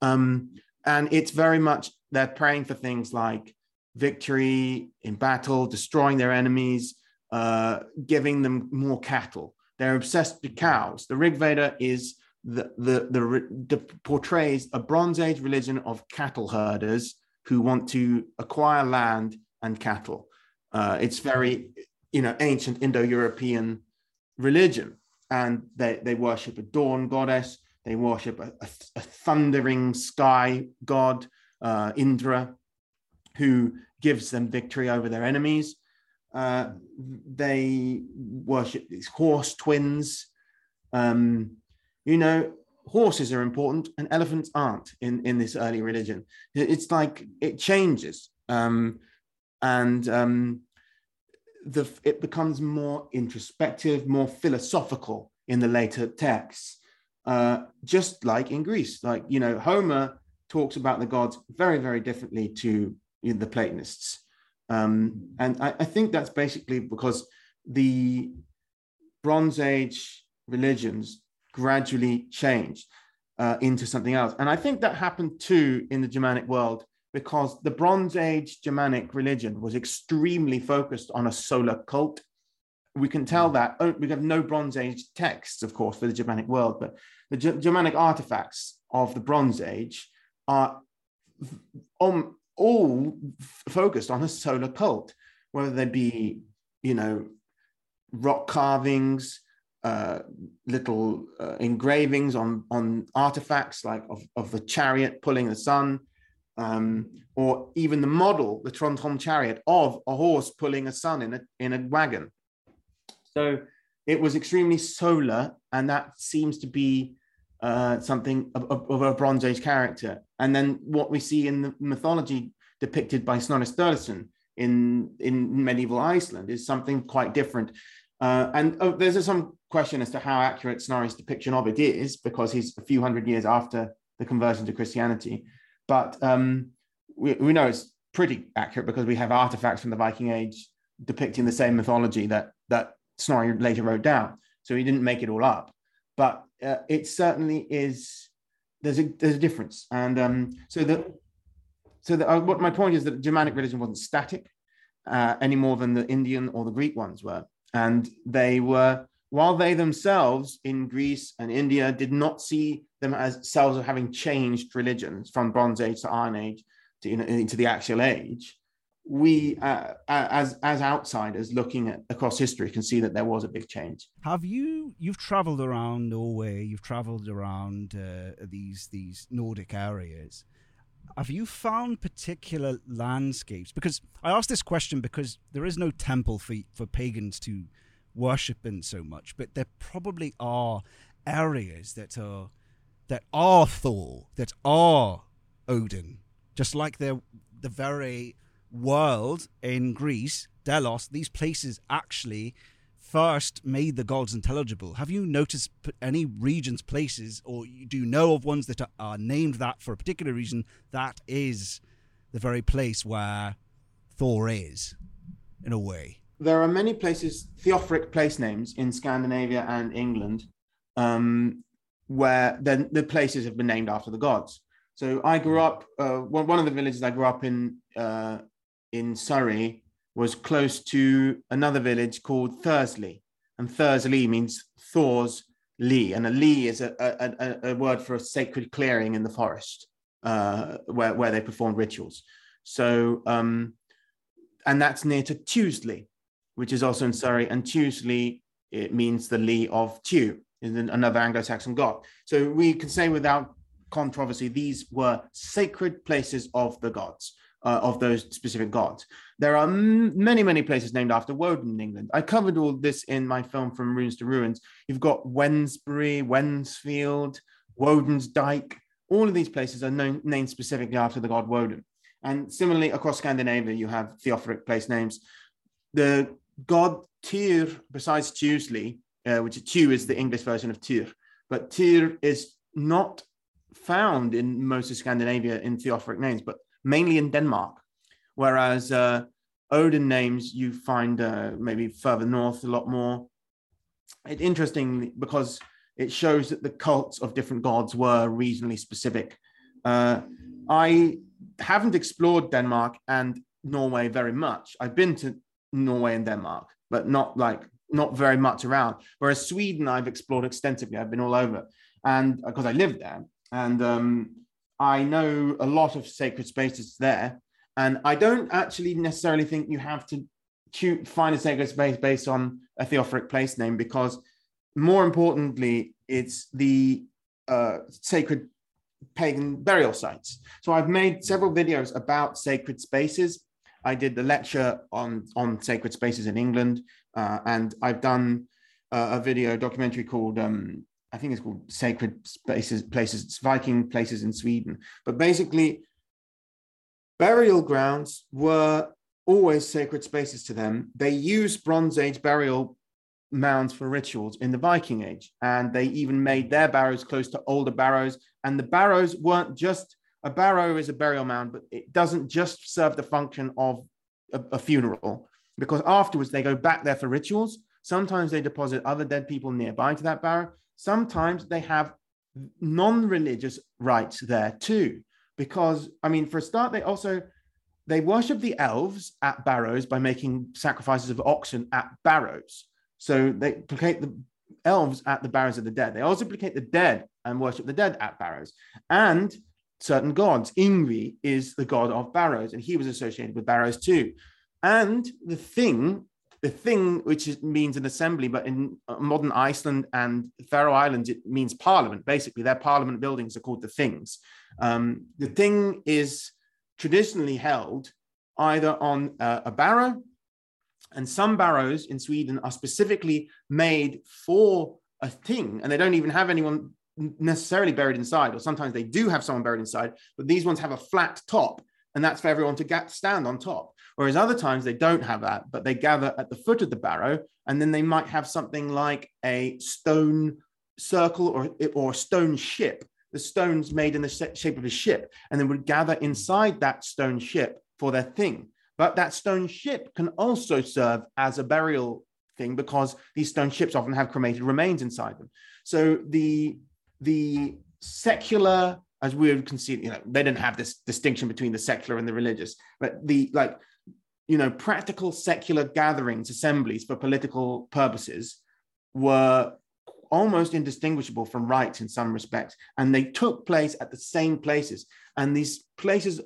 Um, and it's very much they're praying for things like victory in battle, destroying their enemies, uh, giving them more cattle. They're obsessed with cows. The Rig Veda is the, the, the, the portrays a Bronze Age religion of cattle herders who want to acquire land and cattle. Uh, it's very, you know, ancient Indo-European religion, and they they worship a dawn goddess. They worship a, a, a thundering sky god, uh, Indra, who gives them victory over their enemies. Uh, they worship these horse twins. Um, you know, horses are important and elephants aren't in, in this early religion. It's like it changes. Um, and um, the, it becomes more introspective, more philosophical in the later texts, uh, just like in Greece. Like, you know, Homer talks about the gods very, very differently to you know, the Platonists. Um, and I, I think that's basically because the Bronze Age religions gradually changed uh, into something else. And I think that happened too in the Germanic world because the Bronze Age Germanic religion was extremely focused on a solar cult. We can tell mm. that we have no Bronze Age texts, of course, for the Germanic world, but the Germanic artifacts of the Bronze Age are on, all focused on a solar cult, whether they be, you know, rock carvings, uh, little uh, engravings on, on artifacts like of, of the chariot pulling the sun, um, or even the model, the Trundholm chariot of a horse pulling a sun in a, in a wagon. So it was extremely solar, and that seems to be uh, something of, of, a Bronze Age character. And then what we see in the mythology depicted by Snorri Sturluson in, in medieval Iceland is something quite different. Uh, and oh, there's some question as to how accurate Snorri's depiction of it is, because he's a few hundred years after the conversion to Christianity. But um, we, we know it's pretty accurate because we have artifacts from the Viking Age depicting the same mythology that that Snorri later wrote down. So he didn't make it all up, but uh, it certainly is. There's a there's a difference, and um, so the so the, uh, what my point is that Germanic religion wasn't static uh, any more than the Indian or the Greek ones were, and they were while they themselves in Greece and India did not see them as selves of having changed religions from Bronze Age to Iron Age to, you know, into the Axial Age, we uh, as as outsiders looking at across history can see that there was a big change. Have you you've traveled around Norway? You've traveled around uh, these these Nordic areas. Have you found particular landscapes? Because I ask this question because there is no temple for for pagans to worship in so much, but there probably are areas that are that are Thor, that are Odin, just like the the very world in Greece, Delos. These places actually first made the gods intelligible. Have you noticed any regions, places, or do you know of ones that are named that for a particular reason? That is the very place where Thor is, in a way there are many places, theophoric place names in Scandinavia and England, um, where then the places have been named after the gods. So I grew up. Uh, one of the villages I grew up in uh, in Surrey was close to another village called Thursley, and Thursley means Thor's Lee, and a Lee is a, a, a, word for a sacred clearing in the forest uh, where where they performed rituals. So um, and that's near to Tuesley, which is also in Surrey, and Tuesley, it means the Lee of Tew, is another Anglo-Saxon god. So we can say without controversy, these were sacred places of the gods, uh, of those specific gods. There are m- many, many places named after Woden in England. I covered all this in my film From Ruins to Ruins. You've got Wednesbury, Wednesfield, Woden's Dyke. All of these places are known, named specifically after the god Woden. And similarly, across Scandinavia, you have theophoric place names. The god Tyr, besides Tuesley, uh, which Tew is the English version of Tyr, but Tyr is not found in most of Scandinavia in theophoric names, but mainly in Denmark. Whereas uh, Odin names you find uh, maybe further north a lot more. It's interesting because it shows that the cults of different gods were regionally specific. Uh, I haven't explored Denmark and Norway very much. I've been to Norway and Denmark, but not like not very much around. Whereas Sweden, I've explored extensively. I've been all over, and because I lived there, and um, I know a lot of sacred spaces there. And I don't actually necessarily think you have to find a sacred space based on a theophoric place name, because more importantly, it's the uh, sacred pagan burial sites. So I've made several videos about sacred spaces. I did the lecture on on sacred spaces in England, uh, and I've done uh, a video documentary called um, I think it's called Sacred Spaces Places. Viking places in Sweden. But basically, burial grounds were always sacred spaces to them. They used Bronze Age burial mounds for rituals in the Viking Age, and they even made their barrows close to older barrows. And the barrows weren't just a barrow is a burial mound, but it doesn't just serve the function of a, a funeral because afterwards they go back there for rituals. Sometimes they deposit other dead people nearby to that barrow. Sometimes they have non-religious rites there too, because I mean, for a start, they also they worship the elves at barrows by making sacrifices of oxen at barrows. So they placate the elves at the barrows of the dead. They also placate the dead and worship the dead at barrows. And certain gods. ingvi is the god of barrows, and he was associated with barrows too. And the thing, the thing which is, means an assembly, but in uh, modern Iceland and Faroe Islands, it means parliament. Basically, their parliament buildings are called the things. Um, the thing is traditionally held either on uh, a barrow, and some barrows in Sweden are specifically made for a thing, and they don't even have anyone necessarily buried inside, or sometimes they do have someone buried inside, but these ones have a flat top, and that's for everyone to get, stand on top. Whereas other times they don't have that, but they gather at the foot of the barrow, and then they might have something like a stone circle or, or a stone ship. The stones made in the shape of a ship, and then would gather inside that stone ship for their thing. But that stone ship can also serve as a burial thing because these stone ships often have cremated remains inside them. So the the secular as we would concede, you know, they didn't have this distinction between the secular and the religious, but the like, you know, practical secular gatherings, assemblies for political purposes were almost indistinguishable from rites in some respects. And they took place at the same places. And these places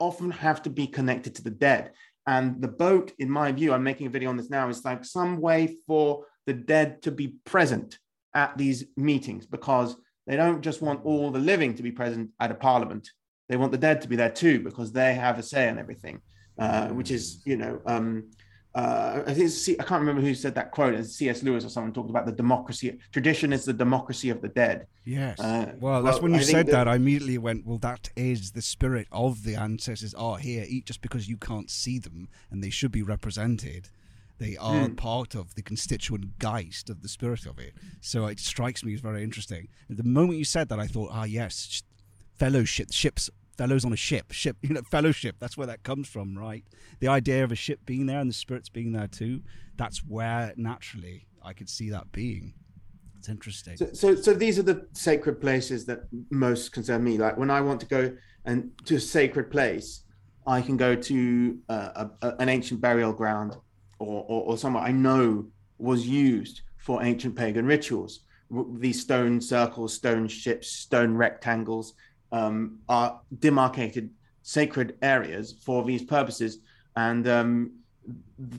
often have to be connected to the dead. And the boat, in my view, I'm making a video on this now, is like some way for the dead to be present at these meetings because they don't just want all the living to be present at a parliament. They want the dead to be there too because they have a say in everything, uh, which is, you know, um, uh, I think I can't remember who said that quote. As C.S. Lewis or someone talked about the democracy. Tradition is the democracy of the dead. Yes. Uh, well, that's well, when you I said that, that, I immediately went, "Well, that is the spirit of the ancestors are here. Eat just because you can't see them, and they should be represented." They are mm. part of the constituent geist of the spirit of it. So it strikes me as very interesting. The moment you said that, I thought, ah, yes, fellowship, ships, fellows on a ship, ship, you know, fellowship. That's where that comes from, right? The idea of a ship being there and the spirits being there too. That's where naturally I could see that being. It's interesting. So, so, so these are the sacred places that most concern me. Like when I want to go and to a sacred place, I can go to uh, a, an ancient burial ground or, or, or somewhere I know was used for ancient pagan rituals. These stone circles, stone ships, stone rectangles um, are demarcated sacred areas for these purposes, and um,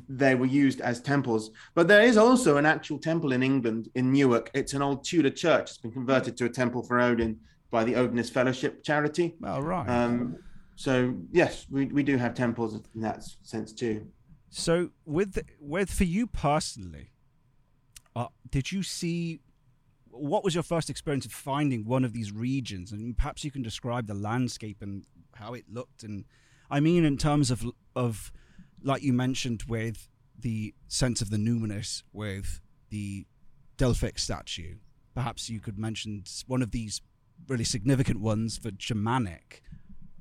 they were used as temples. But there is also an actual temple in England, in Newark. It's an old Tudor church. It's been converted to a temple for Odin by the Odinist Fellowship charity. Oh, right. Um, so, yes, we, we do have temples in that sense too. So with with for you personally, uh, did you see what was your first experience of finding one of these regions, and perhaps you can describe the landscape and how it looked, and I mean in terms of of like you mentioned with the sense of the numinous with the Delphic statue. Perhaps you could mention one of these really significant ones for Germanic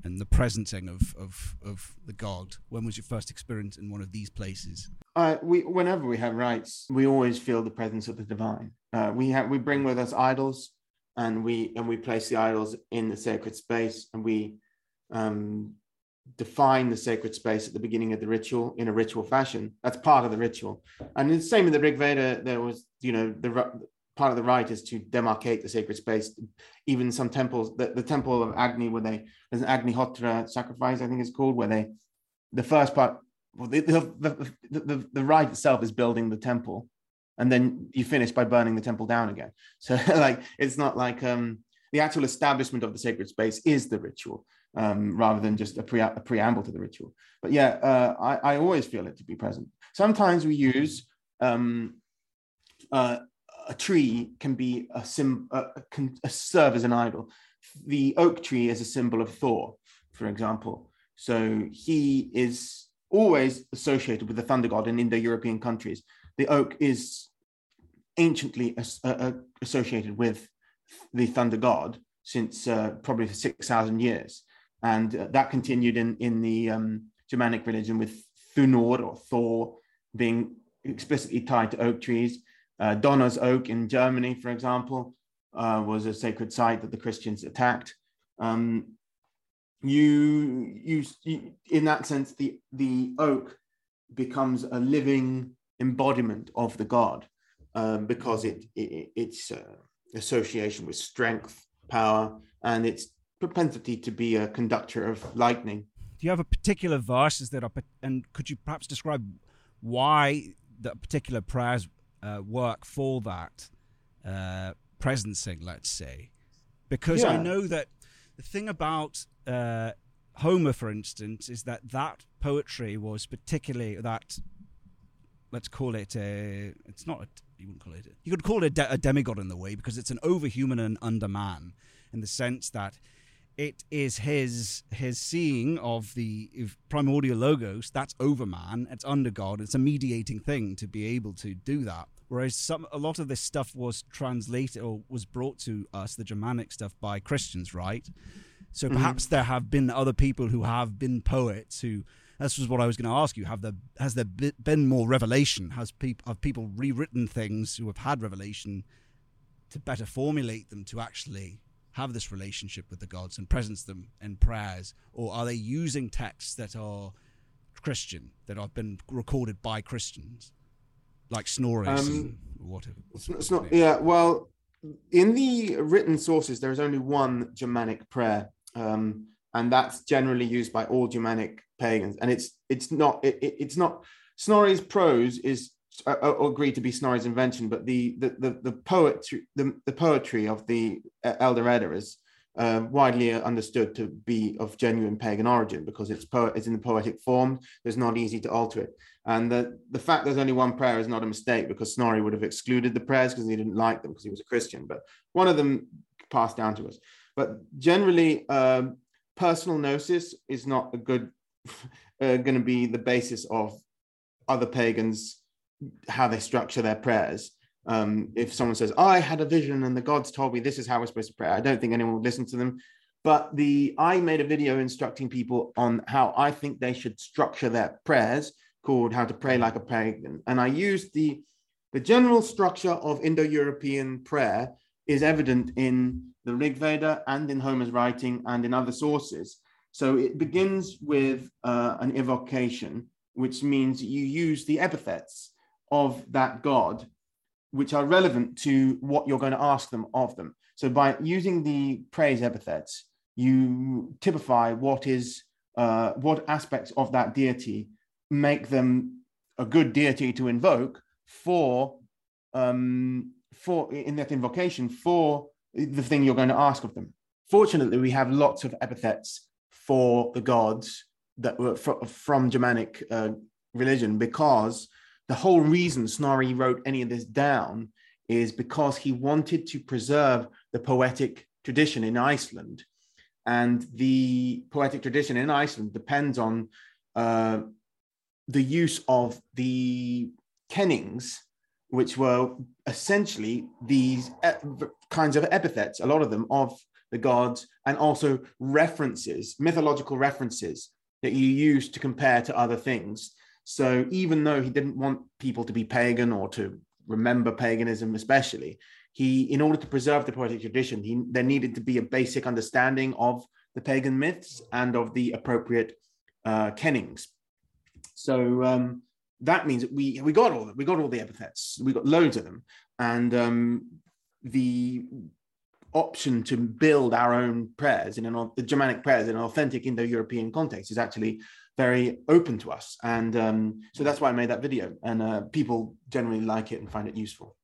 and the presencing of, of, of the god? When was your first experience in one of these places? Uh, we, whenever we have rites, we always feel the presence of the divine. Uh, we have we bring with us idols, and we and we place the idols in the sacred space, and we um, define the sacred space at the beginning of the ritual in a ritual fashion. That's part of the ritual. And the same in the Rig Veda, there was, you know, the part of the rite is to demarcate the sacred space. Even some temples, the, the temple of Agni, where they there's an Agnihotra sacrifice, I think it's called, where they the first part, well, the the, the, the, the rite itself is building the temple, and then you finish by burning the temple down again. So like it's not like um the actual establishment of the sacred space is the ritual um, rather than just a, pre- a, preamble to the ritual. But yeah, uh, I, I, always feel it to be present. Sometimes we use um, uh, a tree can be a sim uh, can serve as an idol. The oak tree is a symbol of Thor, for example. So he is always associated with the thunder god in Indo-European countries. The oak is anciently as, uh, associated with the thunder god since uh, probably for 6,000 years and uh, that continued in in the um, Germanic religion with Thunor or Thor being explicitly tied to oak trees. Uh, Donar's oak in Germany, for example, uh, was a sacred site that the Christians attacked. Um, you, you, you, in that sense, the the oak becomes a living embodiment of the god um, because it, it it's uh, association with strength, power, and it's propensity to be a conductor of lightning. Do you have a particular verses that are, and could you perhaps describe why the particular prayers uh, work for that uh, presencing, let's say? Because yeah. I know that the thing about uh, Homer, for instance, is that that poetry was particularly that. Let's call it a. It's not. A, you wouldn't call it. A, you could call it a, de- a demigod in the way because it's an overhuman and underman in the sense that it is his his seeing of the primordial logos that's over man it's under god it's a mediating thing to be able to do that whereas some a lot of this stuff was translated or was brought to us the germanic stuff by christians right so mm-hmm. perhaps mm-hmm. there have been other people who have been poets who this was what I was going to ask you. Have there has there been more revelation? Has people have people rewritten things who have had revelation to better formulate them to actually have this relationship with the gods and presence them in prayers, or are they using texts that are Christian that have been recorded by Christians, like Snorri's um, whatever? It's, it's not. Yeah. Well, in the written sources, there is only one Germanic prayer, um, and that's generally used by all Germanic pagans. And it's it's not it, it, it's not Snorri's prose is agreed to be Snorri's invention, but the the the, the poetry the, the poetry of the uh, Elder Edda is uh, widely understood to be of genuine pagan origin because it's po- it's in the poetic form. It's not easy to alter it, and the the fact there's only one prayer is not a mistake because Snorri would have excluded the prayers because he didn't like them because he was a Christian. But one of them passed down to us. But generally, um, personal gnosis is not a good uh, going to be the basis of other pagans how they structure their prayers. Um, if someone says, oh, I had a vision and the gods told me this is how we're supposed to pray, I don't think anyone would listen to them. But the I made a video instructing people on how I think they should structure their prayers called How to Pray Like a Pagan. And I used the the general structure of Indo-European prayer is evident in the Rig Veda and in Homer's writing and in other sources. So it begins with uh, an evocation, which means you use the epithets of that God, which are relevant to what you're going to ask them of them. So by using the praise epithets, you typify what is uh, what aspects of that deity make them a good deity to invoke for um, for in that invocation for the thing you're going to ask of them. Fortunately, we have lots of epithets for the gods that were fr- from Germanic uh, religion because the whole reason Snorri wrote any of this down is because he wanted to preserve the poetic tradition in Iceland. And the poetic tradition in Iceland depends on uh, the use of the kennings, which were essentially these kinds of epithets, a lot of them of the gods, and also references, mythological references that you use to compare to other things. So even though he didn't want people to be pagan or to remember paganism, especially, he, in order to preserve the poetic tradition, he, there needed to be a basic understanding of the pagan myths and of the appropriate uh, kennings. So um, that means that we we got all we got all the epithets. We got loads of them, and um, the option to build our own prayers in an the Germanic prayers in an authentic Indo-European context is actually very open to us, and um, so that's why I made that video. And uh, people generally like it and find it useful.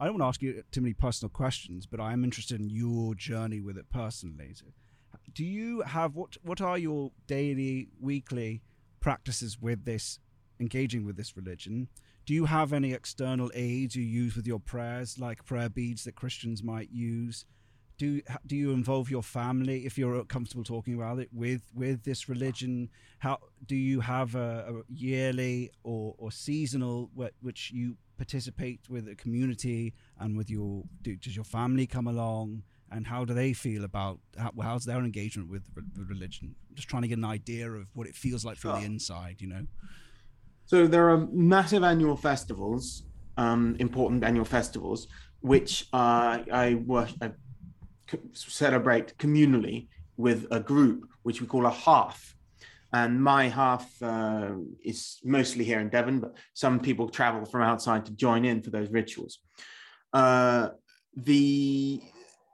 I don't want to ask you too many personal questions, but I am interested in your journey with it personally. So do you have what? What are your daily, weekly practices with this engaging with this religion. Do you have any external aids you use with your prayers, like prayer beads that Christians might use? Do do you involve your family if you're comfortable talking about it with with this religion? How do you have a, a yearly or, or seasonal which you participate with a community and with your do, does your family come along? and how do they feel about how, how's their engagement with, with religion? Just trying to get an idea of what it feels like from the inside, you know. So there are massive annual festivals, um, important annual festivals, which uh, I, work, I celebrate communally with a group which we call a half. And my half uh, is mostly here in Devon, but some people travel from outside to join in for those rituals. Uh, the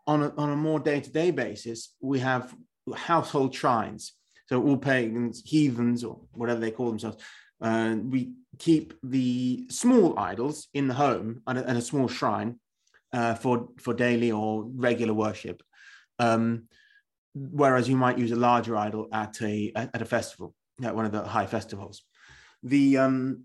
on a, on a more day-to-day basis, we have household shrines. So all pagans, heathens, or whatever they call themselves, uh, we keep the small idols in the home and a, and a small shrine uh, for for daily or regular worship, um, whereas you might use a larger idol at a at a festival, at one of the high festivals. The um,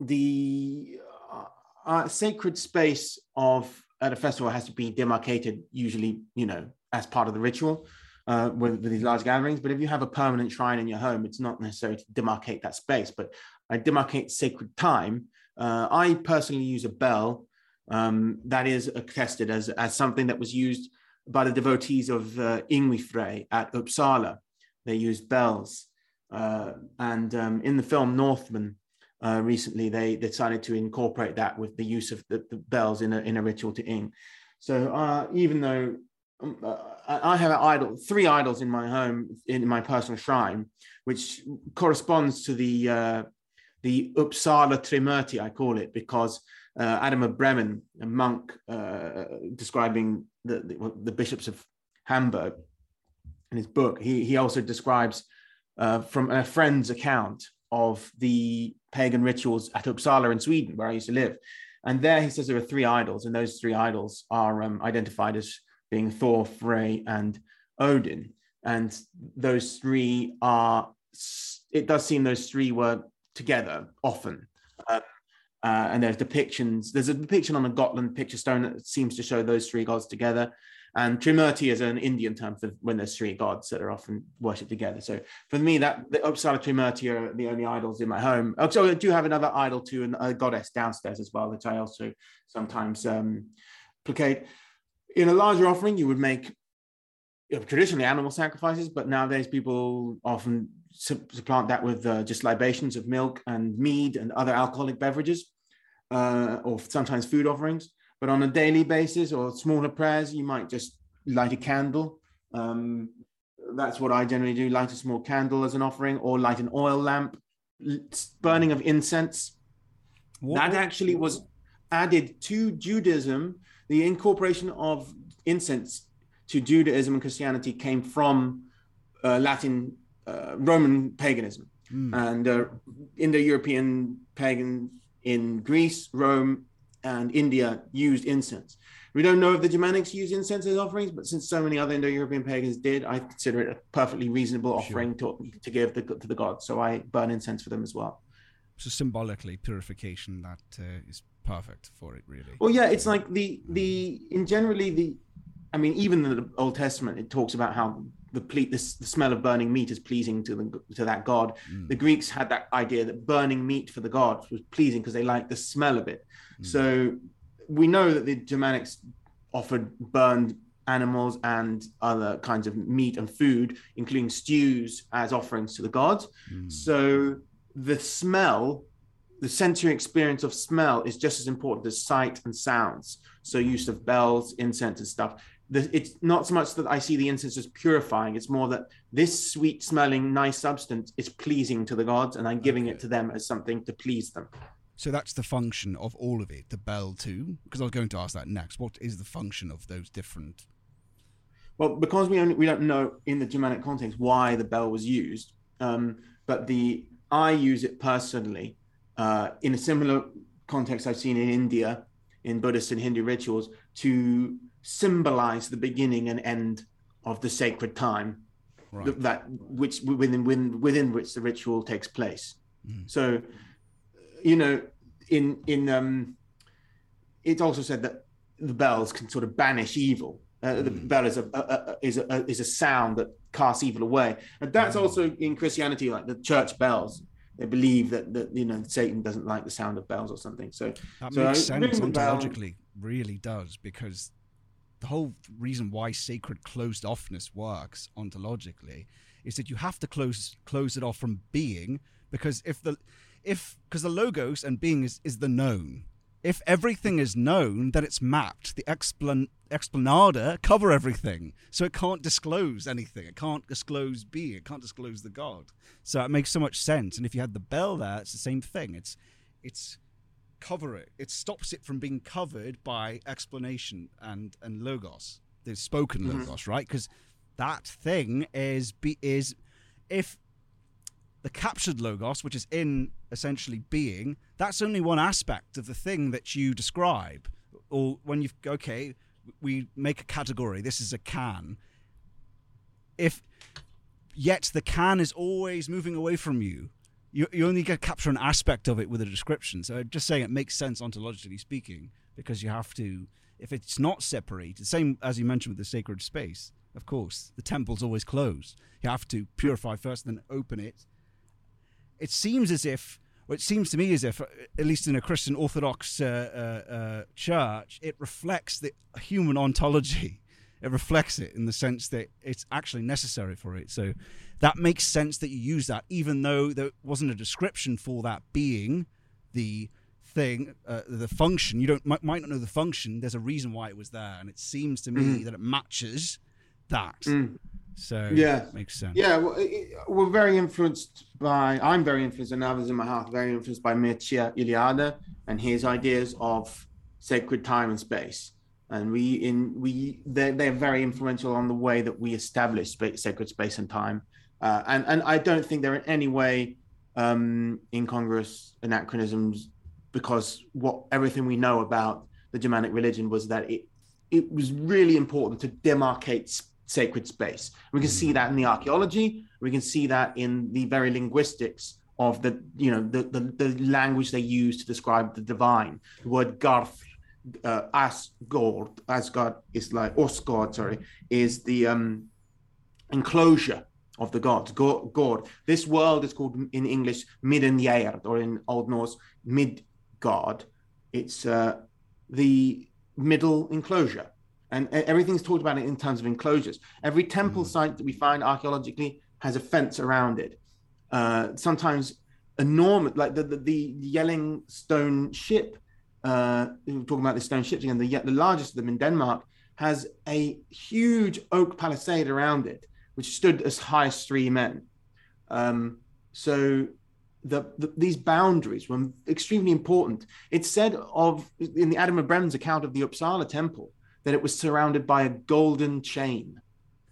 the uh, uh sacred space of at a festival has to be demarcated, usually, you know, as part of the ritual uh, with, with, these large gatherings. But if you have a permanent shrine in your home, it's not necessary to demarcate that space, but I demarcate sacred time. Uh, I personally use a bell um, that is attested as, as something that was used by the devotees of uh, at Uppsala. They used bells. Uh, and um, in the film Northman, uh, recently they decided to incorporate that with the use of the, the bells in a, in a ritual to Ing. So uh, even though um, uh, I have idol, three idols in my home, in my personal shrine, which corresponds to the uh, the Uppsala Trimurti, I call it, because uh, Adam of Bremen, a monk uh, describing the, the, the, bishops of Hamburg in his book, he, he also describes uh, from a friend's account of the pagan rituals at Uppsala in Sweden, where I used to live. And there he says there are three idols, and those three idols are um, identified as being Thor, Frey, and Odin. And those three are, it does seem those three were together often. Uh, and there's depictions, there's a depiction on a Gotland picture stone that seems to show those three gods together. And Trimurti is an Indian term for when there's three gods that are often worshipped together. So for me, that the Uppsala Trimurti are the only idols in my home. Oh, so I do have another idol too, and a goddess downstairs as well, which I also sometimes um, placate in a larger offering, you would make you know, traditionally animal sacrifices, but nowadays people often supplant that with uh, just libations of milk and mead and other alcoholic beverages, uh, or sometimes food offerings. But on a daily basis or smaller prayers, you might just light a candle. Um, that's what I generally do: light a small candle as an offering, or light an oil lamp. Burning of incense. What? That actually was added to Judaism the incorporation of incense to Judaism and Christianity came from uh, Latin uh, Roman paganism mm. and uh, Indo-European pagan in Greece, Rome, and India used incense. We don't know if the Germanics used incense as offerings, but since so many other Indo-European pagans did, I consider it a perfectly reasonable offering sure. to, to give the, to the gods. So I burn incense for them as well. So symbolically, purification that uh, is perfect for it really well yeah it's like the the in generally the i mean even in the old testament it talks about how the ple- the, the smell of burning meat is pleasing to the to that god mm. the greeks had that idea that burning meat for the gods was pleasing because they liked the smell of it mm. so we know that the germanics offered burned animals and other kinds of meat and food, including stews, as offerings to the gods. Mm. So the smell, the sensory experience of smell is just as important as sight and sounds. So use of bells, incense, and stuff. The, it's not so much that I see the incense as purifying. It's more that this sweet smelling, nice substance is pleasing to the gods, and I'm giving okay. it to them as something to please them. So that's the function of all of it, the bell too. Because I was going to ask that next. What is the function of those different? Well, because we only we don't know in the Germanic context why the bell was used, um, but the I use it personally uh, in a similar context I've seen in India in Buddhist and Hindu rituals to symbolize the beginning and end of the sacred time right. that which within, within within which the ritual takes place. Mm. So you know, in in um, it's also said that the bells can sort of banish evil. Uh, the mm. bell is a, a, a, is a is a sound that casts evil away, and that's mm. also in Christianity, like the church bells. They believe that that you know Satan doesn't like the sound of bells or something. So that so makes sense ontologically, really does because the whole reason why sacred closed offness works ontologically is that you have to close close it off from being because if the if because the logos and being is, is the known. If everything is known then it's mapped. The explan explanada cover everything. So it can't disclose anything. It can't disclose being. It can't disclose the god. So it makes so much sense. And if you had the bell there it's the same thing. It's it's cover it it stops it from being covered by explanation and and logos the spoken mm-hmm. logos right because that thing is be is if the captured logos, which is in essentially being, that's only one aspect of the thing that you describe. Or when you've, okay, we make a category, this is a can. If yet the can is always moving away from you, you, you only get capture an aspect of it with a description. So I'm just saying it makes sense ontologically speaking, because you have to, if it's not separated, same as you mentioned with the sacred space, of course, the temple's always closed. You have to purify first, then open it, it seems as if, well, it seems to me as if, uh, at least in a Christian Orthodox uh, uh, uh, church, it reflects the human ontology. It reflects it in the sense that it's actually necessary for it. So that makes sense that you use that, even though there wasn't a description for that being the thing, uh, the function. You don't might, might, not know the function. There's a reason why it was there, and it seems to me mm. that it matches that. Mm. So yeah, makes sense. Yeah, well, it, we're very influenced by. I'm very influenced, and others in my heart very influenced by Mircea Eliade and his ideas of sacred time and space. And we in we they're, they're very influential on the way that we establish space, sacred space and time. Uh, and and I don't think they're in any way um, incongruous anachronisms because what everything we know about the Germanic religion was that it it was really important to demarcate sacred space. We can see that in the archaeology. We can see that in the very linguistics of the you know the the, the language they use to describe the divine. The word garth, uh, Asgard, Asgard is like Osgard, sorry, is the um, enclosure of the gods. God. This world is called in English Middangeard, or in Old Norse Midgard. It's uh, the middle enclosure and everything's talked about it in terms of enclosures. Every temple mm. site that we find archaeologically has a fence around it. Uh, sometimes enormous, like the, the, the Jelling stone ship. Uh, talking about the stone ships again. The, the largest of them in Denmark has a huge oak palisade around it, which stood as high as three men. Um, so the, the, these boundaries were extremely important. It's said of in the Adam of Brem's account of the Uppsala temple that it was surrounded by a golden chain.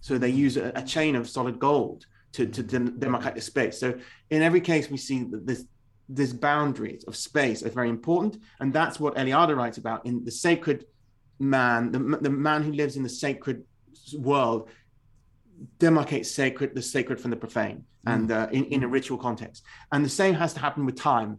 So they use a, a chain of solid gold to, to demarcate the space. So in every case, we see that this this boundaries of space are very important, and that's what Eliade writes about in the sacred man, the, the man who lives in the sacred world demarcates sacred the sacred from the profane mm. and uh, in, in a ritual context and the same has to happen with time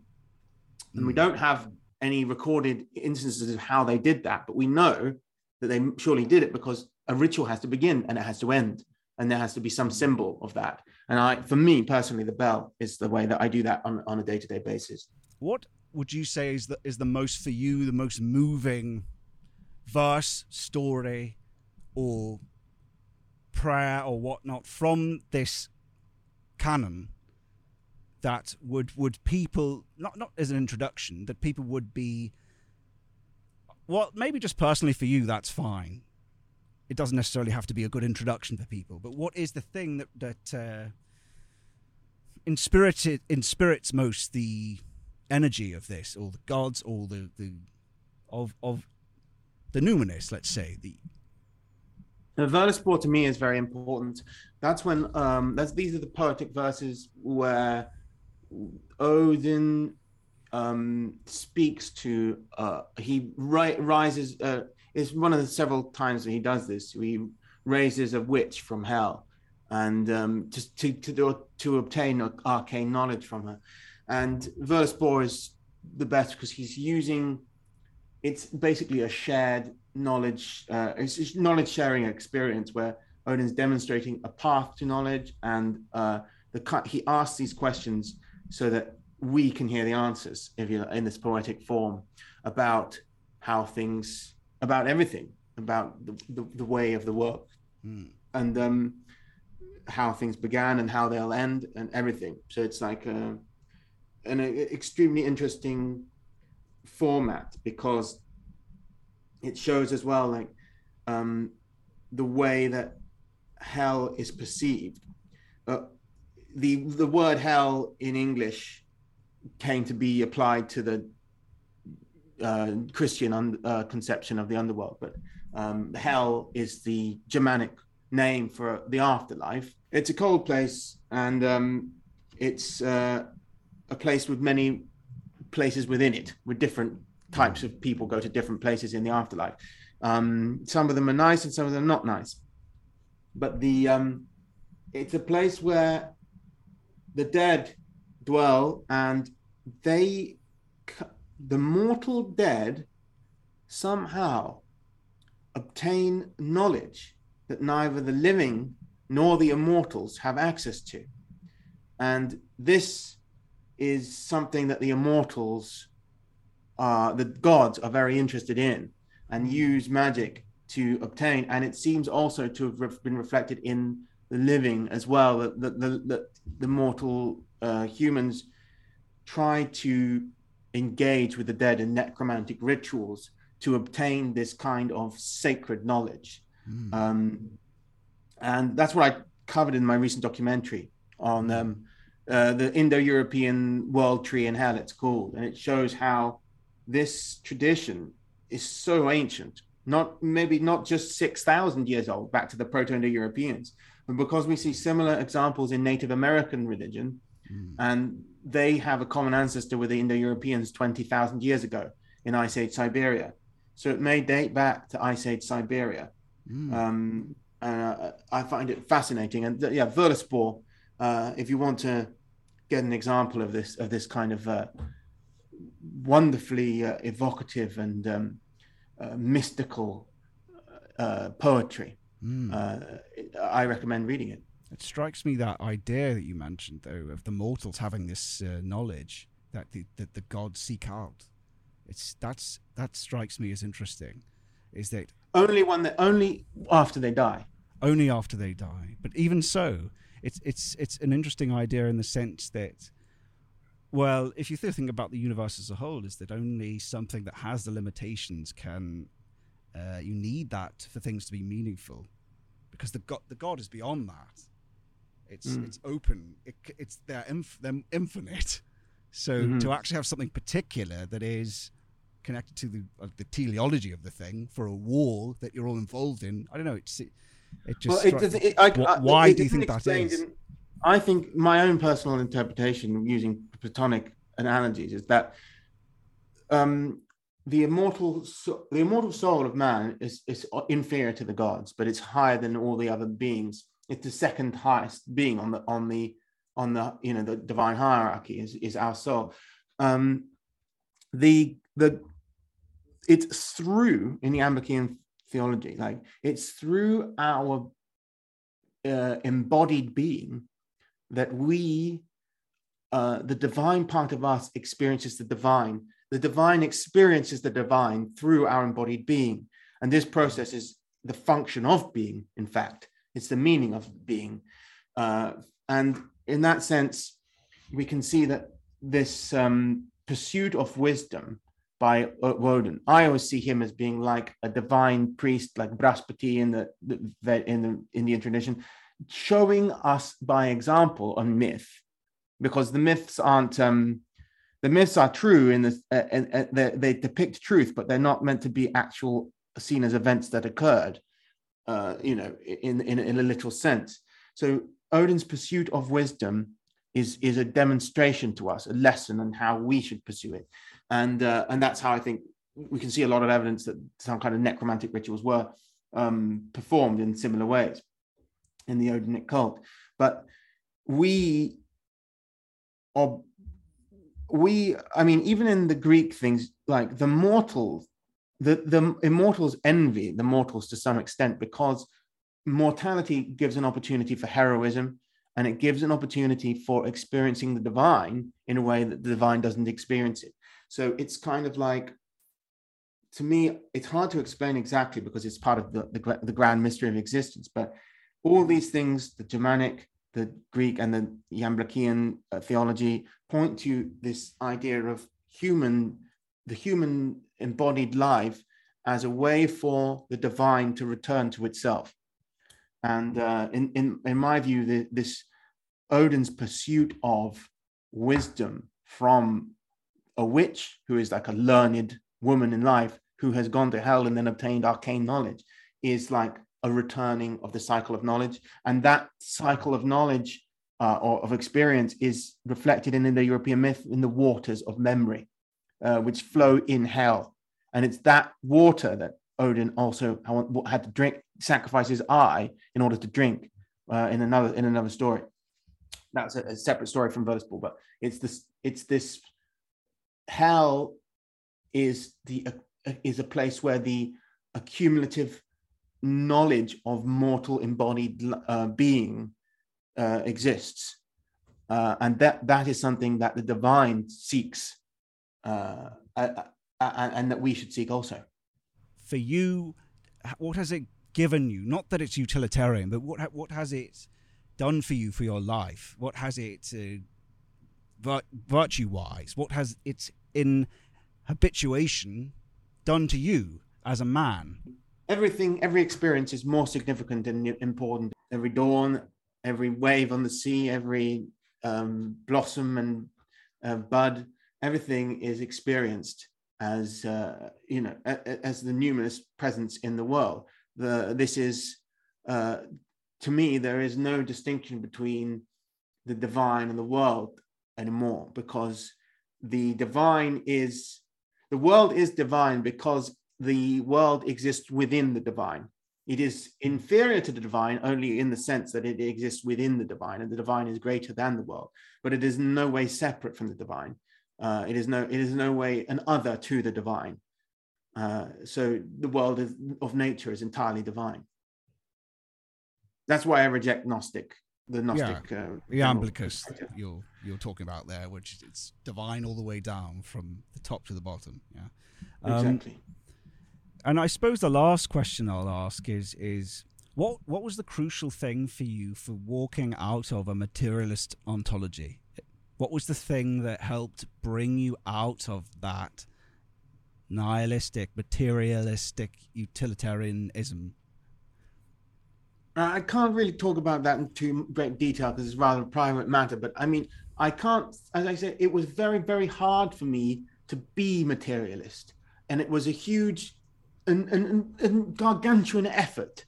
and mm. we don't have any recorded instances of how they did that but we know that they surely did it because a ritual has to begin and it has to end and there has to be some symbol of that. And i for me personally the bell is the way that i do that on, on a day-to-day basis. What would you say is the is the most for you the most moving verse story or prayer or whatnot from this canon that would would people not not as an introduction that people would be well maybe just personally for you that's fine it doesn't necessarily have to be a good introduction for people but what is the thing that that uh, inspirited inspirits most the energy of this or the gods or the the of of the numinous let's say the the Völuspá to me is very important. That's when um, that's these are the poetic verses where Odin um, speaks to uh, he ri- rises. Uh, it's one of the several times that he does this. He raises a witch from hell, and um, to to to, to obtain arcane knowledge from her. And Völuspá is the best because he's using. It's basically a shared knowledge. Uh, it's knowledge sharing experience where Odin's demonstrating a path to knowledge, and uh, the he asks these questions so that we can hear the answers, if you in this poetic form, about how things, about everything, about the, the, the way of the work mm. and um, how things began and how they'll end, and everything. So it's like a, an a, extremely interesting format because it shows as well like um, the way that hell is perceived. Uh, the the word hell in English came to be applied to the uh, Christian un- uh, conception of the underworld, but um, hell is the Germanic name for the afterlife. It's a cold place, and um, it's uh, a place with many places within it, with different types of people go to different places in the afterlife. Um, some of them are nice, and some of them are not nice. But the um, it's a place where the dead dwell and they the mortal dead somehow obtain knowledge that neither the living nor the immortals have access to. And this is something that the immortals uh, the gods are very interested in and use magic to obtain. And it seems also to have been reflected in the living as well that the, the, the, the mortal uh, humans try to engage with the dead in necromantic rituals to obtain this kind of sacred knowledge mm. um, and that's what i covered in my recent documentary on um, uh, the indo-european world tree in hell it's called and it shows how this tradition is so ancient not maybe not just 6000 years old back to the proto-indo-europeans but because we see similar examples in native american religion mm. and they have a common ancestor with the indo-europeans 20000 years ago in ice age siberia so it may date back to ice age siberia mm. um, and uh, i find it fascinating and yeah Völuspá, uh, if you want to get an example of this of this kind of uh, wonderfully uh, evocative and um, uh, mystical uh, poetry. Mm. I recommend reading it. It strikes me that idea that you mentioned, though, of the mortals having this uh, knowledge that the, that the gods seek out. It's that's that strikes me as interesting. Is that only when they only after they die? Only after they die. But even so, it's it's it's an interesting idea in the sense that well, if you think about the universe as a whole, is that only something that has the limitations can uh, you need that for things to be meaningful, because the god the god is beyond that. It's mm. it's open. It, it's they're inf- they're infinite. So mm-hmm. to actually have something particular that is connected to the uh, the teleology of the thing for a war that you're all involved in, I don't know. It's it, it just. Well, it, it, I, why do you think that is? I think my own personal interpretation using Platonic analogies is that um, the immortal the immortal soul of man is, is inferior to the gods, but it's higher than all the other beings. It's the second highest being on the on the on the you know the divine hierarchy is, is our soul. Um, the the it's through in the Ambrokian theology, like it's through our uh, embodied being that we, uh, the divine part of us, experiences the divine. The divine experiences the divine through our embodied being. And this process is the function of being. In fact, it's the meaning of being, uh, and in that sense, we can see that this um, pursuit of wisdom by Woden. I always see him as being like a divine priest, like Brihaspati in the, the in the Indian tradition, showing us by example on myth, because the myths aren't um, the myths are true in this, uh, and, uh, they, they, depict truth, but they're not meant to be actual seen as events that occurred, uh, you know, in, in in a literal sense. So Odin's pursuit of wisdom is is a demonstration to us, a lesson on how we should pursue it, and uh, and that's how I think we can see a lot of evidence that some kind of necromantic rituals were um, performed in similar ways in the Odinic cult. But we are we i mean even in the greek things like the mortals the the immortals envy the mortals to some extent because mortality gives an opportunity for heroism and it gives an opportunity for experiencing the divine in a way that the divine doesn't experience it. So it's kind of like to me it's hard to explain exactly because it's part of the, the, the grand mystery of existence but all these things the germanic the Greek and the Iamblichian uh, theology point to this idea of human, the human embodied life as a way for the divine to return to itself. And uh, in, in, in my view, the, this Odin's pursuit of wisdom from a witch who is like a learned woman in life who has gone to hell and then obtained arcane knowledge is like a returning of the cycle of knowledge. And that cycle of knowledge uh, or of experience is reflected in in the European myth in the waters of memory, uh, which flow in hell. And it's that water that Odin also had to drink, sacrifice his eye in order to drink uh, in another in another story. That's a, a separate story from Voluspa, but it's this it's this hell is the uh, is a place where the accumulative knowledge of mortal embodied uh, being uh, exists. Uh, and that, that is something that the divine seeks uh, and that we should seek also. For you, what has it given you? Not that it's utilitarian, but what, what has it done for you for your life? What has it, uh, virtue wise, what has its in habituation done to you as a man? everything, every experience is more significant and important. Every dawn, every wave on the sea, every um, blossom and uh, bud, everything is experienced as uh, you know as the numinous presence in the world. The this is uh, to me there is no distinction between the divine and the world anymore because the divine is the world is divine because the world exists within the divine. It is inferior to the divine only in the sense that it exists within the divine, and the divine is greater than the world, but it is in no way separate from the divine. Uh, it is no it is no way an other to the divine. Uh, so the world is, of nature is entirely divine. That's why I reject Gnostic, the Gnostic. Yeah, uh, the Iamblichus you're you're talking about there, which it's divine all the way down from the top to the bottom. Yeah, um, exactly and I suppose the last question I'll ask is is what what was the crucial thing for you for walking out of a materialist ontology? What was the thing that helped bring you out of that nihilistic, materialistic utilitarianism? Uh, I can't really talk about that in too great detail because it's rather a private matter. But I mean, I can't, as I said, it was very, very hard for me to be materialist. And it was a huge and, an, an gargantuan effort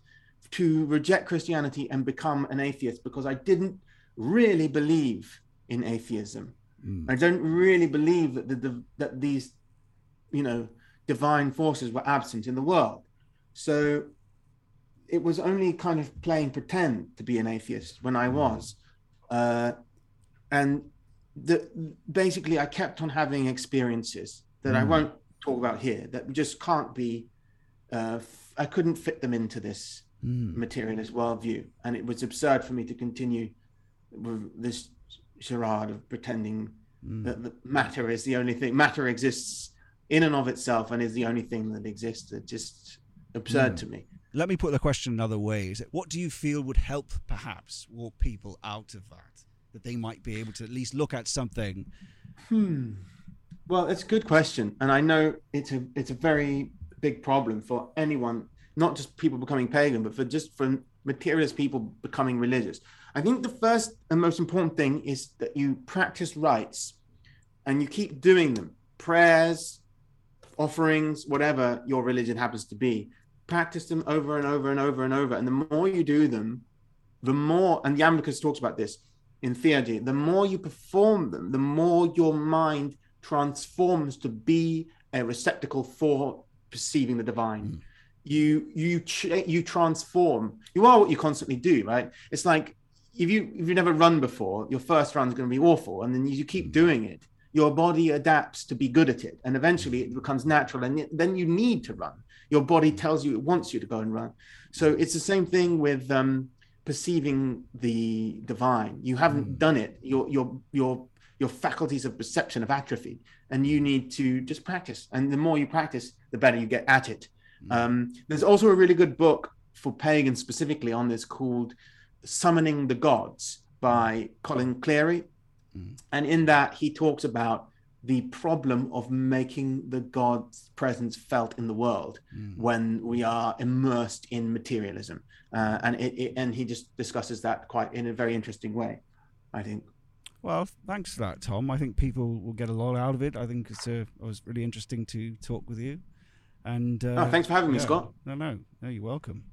to reject Christianity and become an atheist because I didn't really believe in atheism. Mm. I don't really believe that the, the, that these, you know, divine forces were absent in the world. So it was only kind of playing pretend to be an atheist when I hmm. was, uh, and the, basically I kept on having experiences that mm. I hmm. won't talk about here that just can't be uh, I couldn't fit them into this mm. materialist worldview, and it was absurd for me to continue with this charade of pretending mm. that, that matter is the only thing. Matter exists in and of itself, and is the only thing that exists. It just absurd mm. to me. Let me put the question another way: Is it what do you feel would help, perhaps, walk people out of that? That they might be able to at least look at something. Hmm. Well, it's a good question, and I know it's a it's a very big problem for anyone, not just people becoming pagan, but for just for materialist people becoming religious. I think the first and most important thing is that you practice rites and you keep doing them prayers, offerings, whatever your religion happens to be. Practice them over and over and over and over. And the more you do them, the more, and Iamblichus talks about this in theology, the more you perform them, the more your mind transforms to be a receptacle for perceiving the divine. Mm. You you you transform. You are what you constantly do, right? It's like if you if you've never run before, your first run is going to be awful, and then you keep doing it. Your body adapts to be good at it and eventually it becomes natural and then you need to run. Your body tells you it wants you to go and run. So it's the same thing with um, perceiving the divine. You haven't mm. done it. Your your your your faculties of perception have atrophied and you need to just practice. And the more you practice the better you get at it. Mm. um, there's also a really good book for pagans specifically on this called summoning the gods by Collin Cleary Mm. And in that, he talks about the problem of making the God's presence felt in the world mm. when we are immersed in materialism. Uh, and it, it, and he just discusses that quite in a very interesting way, I think. Well, thanks for that, Tom. I think people will get a lot out of it. I think it's a, it was really interesting to talk with you. And uh, oh, thanks for having me, Scott. No, no, no, you're welcome.